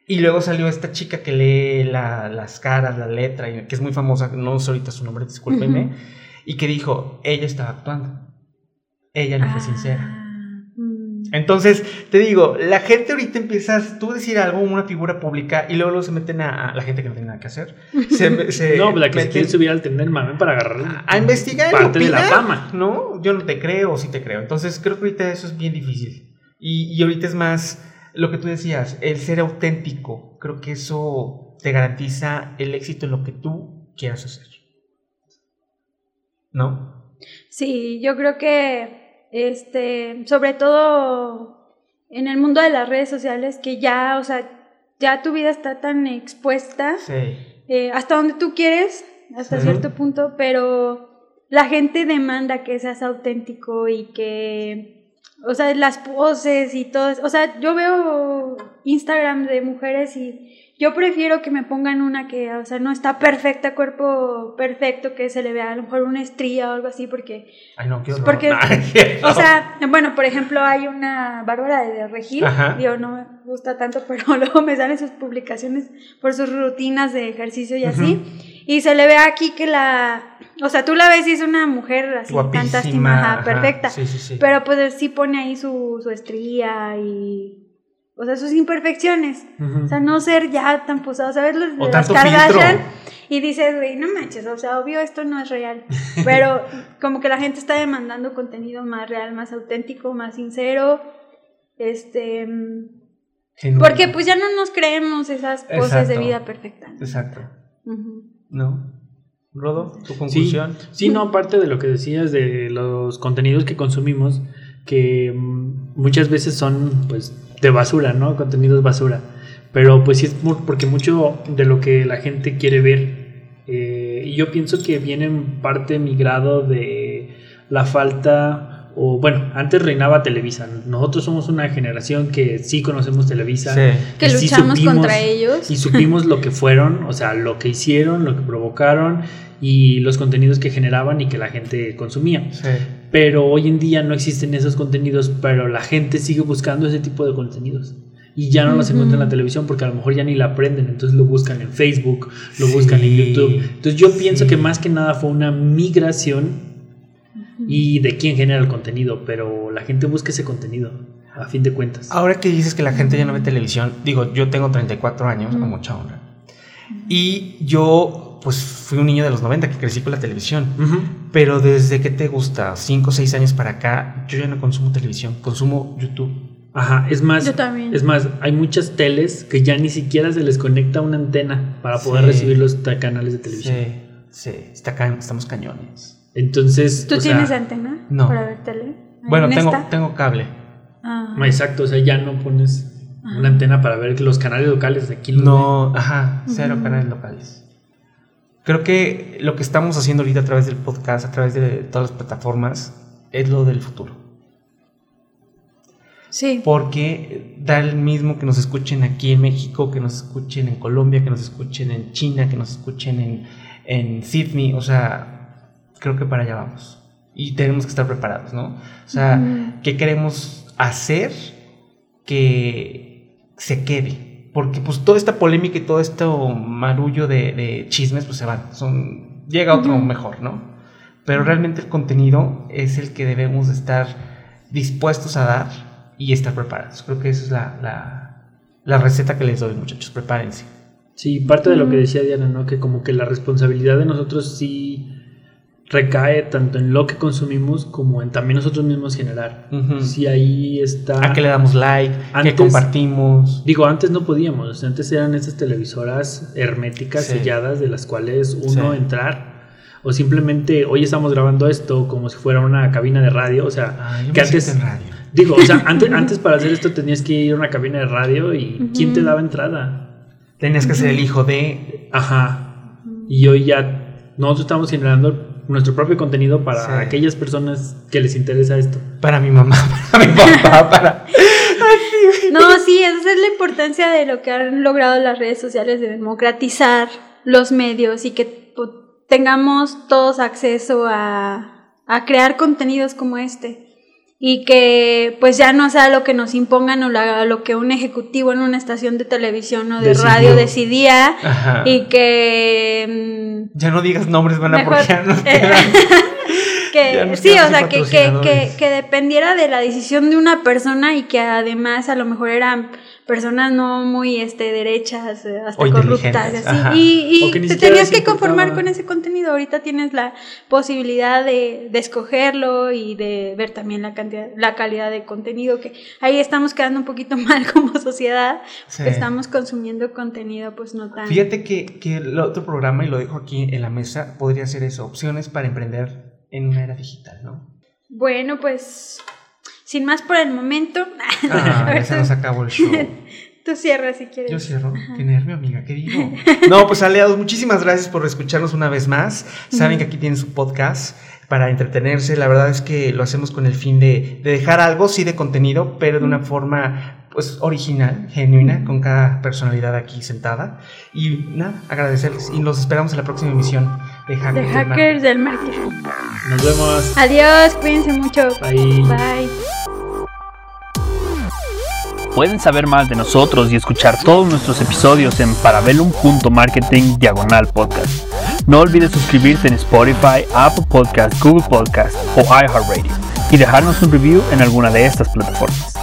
Y luego salió esta chica que lee las caras, la letra, y que es muy famosa, no sé ahorita su nombre, discúlpeme y que dijo, ella estaba actuando. Ella no fue sincera. Ah, mm. Entonces, te digo, la gente ahorita empiezas tú decir algo, una figura pública, y luego, se meten a, la gente que no tiene nada que hacer. Se, no, la que se quiere subir al tender mame para agarrar a, investigar. Parte de la fama. No, yo no te creo o sí te creo. Entonces, creo que ahorita eso es bien difícil. Y, y ahorita es más lo que tú decías, el ser auténtico. Creo que eso te garantiza el éxito en lo que tú quieras hacer. ¿No? Sí, yo creo que, este, sobre todo en el mundo de las redes sociales, que ya, o sea, ya tu vida está tan expuesta, eh, hasta donde tú quieres, hasta cierto punto, pero la gente demanda que seas auténtico y que, o sea, las poses y todo, o sea, yo veo Instagram de mujeres y yo prefiero que me pongan una que, o sea, no está perfecta, cuerpo perfecto, que se le vea a lo mejor una estría o algo así, porque... Ay, no, quiero porque, O sea, bueno, por ejemplo, hay una Bárbara de Regil, digo, no me gusta tanto, pero luego me salen sus publicaciones por sus rutinas de ejercicio y así, y se le ve aquí que la... O sea, tú la ves y es una mujer así, fantástica, perfecta, sí, sí, sí. pero pues sí pone ahí su, su estría y o sea, sus imperfecciones. O sea, no ser ya tan posado, ¿sabes? Los las Kardashian. Y dices, güey, no manches, o sea, obvio esto no es real. Pero como que la gente está demandando contenido más real, más auténtico, más sincero. Este. Porque pues ya no nos creemos esas poses de vida perfecta. Exacto. ¿No? Rodo, tu conclusión. Sí, sí, no, aparte de lo que decías de los contenidos que consumimos, que mm, muchas veces son, pues, de basura, ¿no? Contenidos basura. Pero pues sí es porque mucho de lo que la gente quiere ver. Eh, y yo pienso que viene en parte migrado de la falta, o bueno, antes reinaba Televisa. Nosotros somos una generación que sí conocemos Televisa. Que luchamos contra ellos. Y supimos lo que fueron, o sea, lo que hicieron, lo que provocaron y los contenidos que generaban y que la gente consumía. Sí pero hoy en día no existen esos contenidos, pero la gente sigue buscando ese tipo de contenidos. Y ya no los encuentran en la televisión porque a lo mejor ya ni la aprenden, entonces lo buscan en Facebook, lo buscan en YouTube. Entonces yo pienso que más que nada fue una migración y de quién genera el contenido, pero la gente busca ese contenido. a fin de cuentas. Ahora que dices que la gente ya no ve televisión, digo, yo tengo 34 años, con mucha honra. Y yo, pues, fui un niño de los 90 que crecí con la televisión. Pero desde que te gusta, 5 o 6 años para acá, yo ya no consumo televisión, consumo YouTube. Ajá, es más, Yo también. es más, hay muchas teles que ya ni siquiera se les conecta una antena para poder Sí. recibir los canales de televisión. Sí, sí, está ca- estamos cañones. Entonces, ¿Tú o sea, tienes antena no. para ver tele? Bueno, ¿En tengo, esta? tengo cable. Ah. Exacto, o sea, ya no pones una antena para ver los canales locales de aquí. No, ajá, cero canales locales. Creo que lo que estamos haciendo ahorita a través del podcast, a través de todas las plataformas, es lo del futuro. Sí. Porque da el mismo que nos escuchen aquí en México, que nos escuchen en Colombia, que nos escuchen en China, que nos escuchen en, en Sydney. O sea, creo que para allá vamos. Y tenemos que estar preparados, ¿no? O sea. ¿qué queremos hacer que se quede? Porque pues toda esta polémica y todo este marullo de, de chismes pues se van. Son, llega otro mejor, ¿no? Pero realmente el contenido es el que debemos de estar dispuestos a dar y estar preparados. Creo que esa es la, la, la receta que les doy, muchachos. Prepárense. Sí, parte de lo que decía Diana, ¿no? Que como que la responsabilidad de nosotros sí recae tanto en lo que consumimos como en también nosotros mismos generar. Sí, ahí está. ¿A qué le damos like? Antes- ¿Qué compartimos? Digo, antes no podíamos, antes eran estas televisoras herméticas, Sí. selladas, de las cuales uno Sí. entrar, o simplemente hoy estamos grabando esto como si fuera una cabina de radio, o sea, Ay, yo que antes, radio. digo, o sea, antes, antes para hacer esto tenías que ir a una cabina de radio y ¿quién te daba entrada? Tenías que ser el hijo de... Ajá. Y hoy ya nosotros estamos generando nuestro propio contenido para Sí. aquellas personas que les interesa esto. Para mi mamá, para mi papá, para... No, sí, esa es la importancia de lo que han logrado las redes sociales de democratizar los medios y que pu- tengamos todos acceso a, a crear contenidos como este. Y que pues ya no sea lo que nos impongan o la- lo que un ejecutivo en una estación de televisión o de Decidió. radio decidía Ajá. y que mm, Ya no digas nombres, van a Mejor, porque ya nos. Ya que nos sí, o sea, que, que, que dependiera de la decisión de una persona y que además a lo mejor eran personas no muy este derechas, eh, hasta O corruptas, inteligentes, así. Y, y te tenías que conformar con ese contenido. Ahorita tienes la posibilidad de, de escogerlo y de ver también la cantidad, la calidad de contenido que ahí estamos quedando un poquito mal como sociedad, Sí. que estamos consumiendo contenido pues no tan Fíjate que, que el otro programa, y lo dejo aquí en la mesa, podría ser eso, opciones para emprender en una era digital, ¿no? Bueno, pues sin más por el momento. Ah, ya se nos acabó el show. Tú cierras si quieres. Yo cierro. Qué nervio, amiga. ¿Qué digo? No, pues aliados, muchísimas gracias por escucharnos una vez más. Saben que aquí tienen su podcast para entretenerse. La verdad es que lo hacemos con el fin de, de dejar algo, sí, de contenido, pero de una forma, pues, original, genuina, con cada personalidad aquí sentada. Y nada, agradecerles. Y los esperamos en la próxima emisión de De Hackers. del Mar. hackers del marketing. Nos vemos. Adiós, cuídense mucho. Bye. Bye. Pueden saber más de nosotros y escuchar todos nuestros episodios en parabellum.marketing diagonal podcast. No olvides suscribirte en Spotify, Apple Podcast, Google Podcast o iHeartRadio y dejarnos un review en alguna de estas plataformas.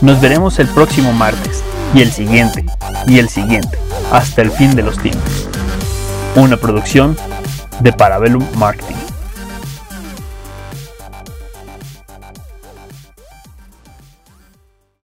Nos veremos el próximo martes y el siguiente y el siguiente hasta el fin de los tiempos. Una producción de Parabellum Marketing.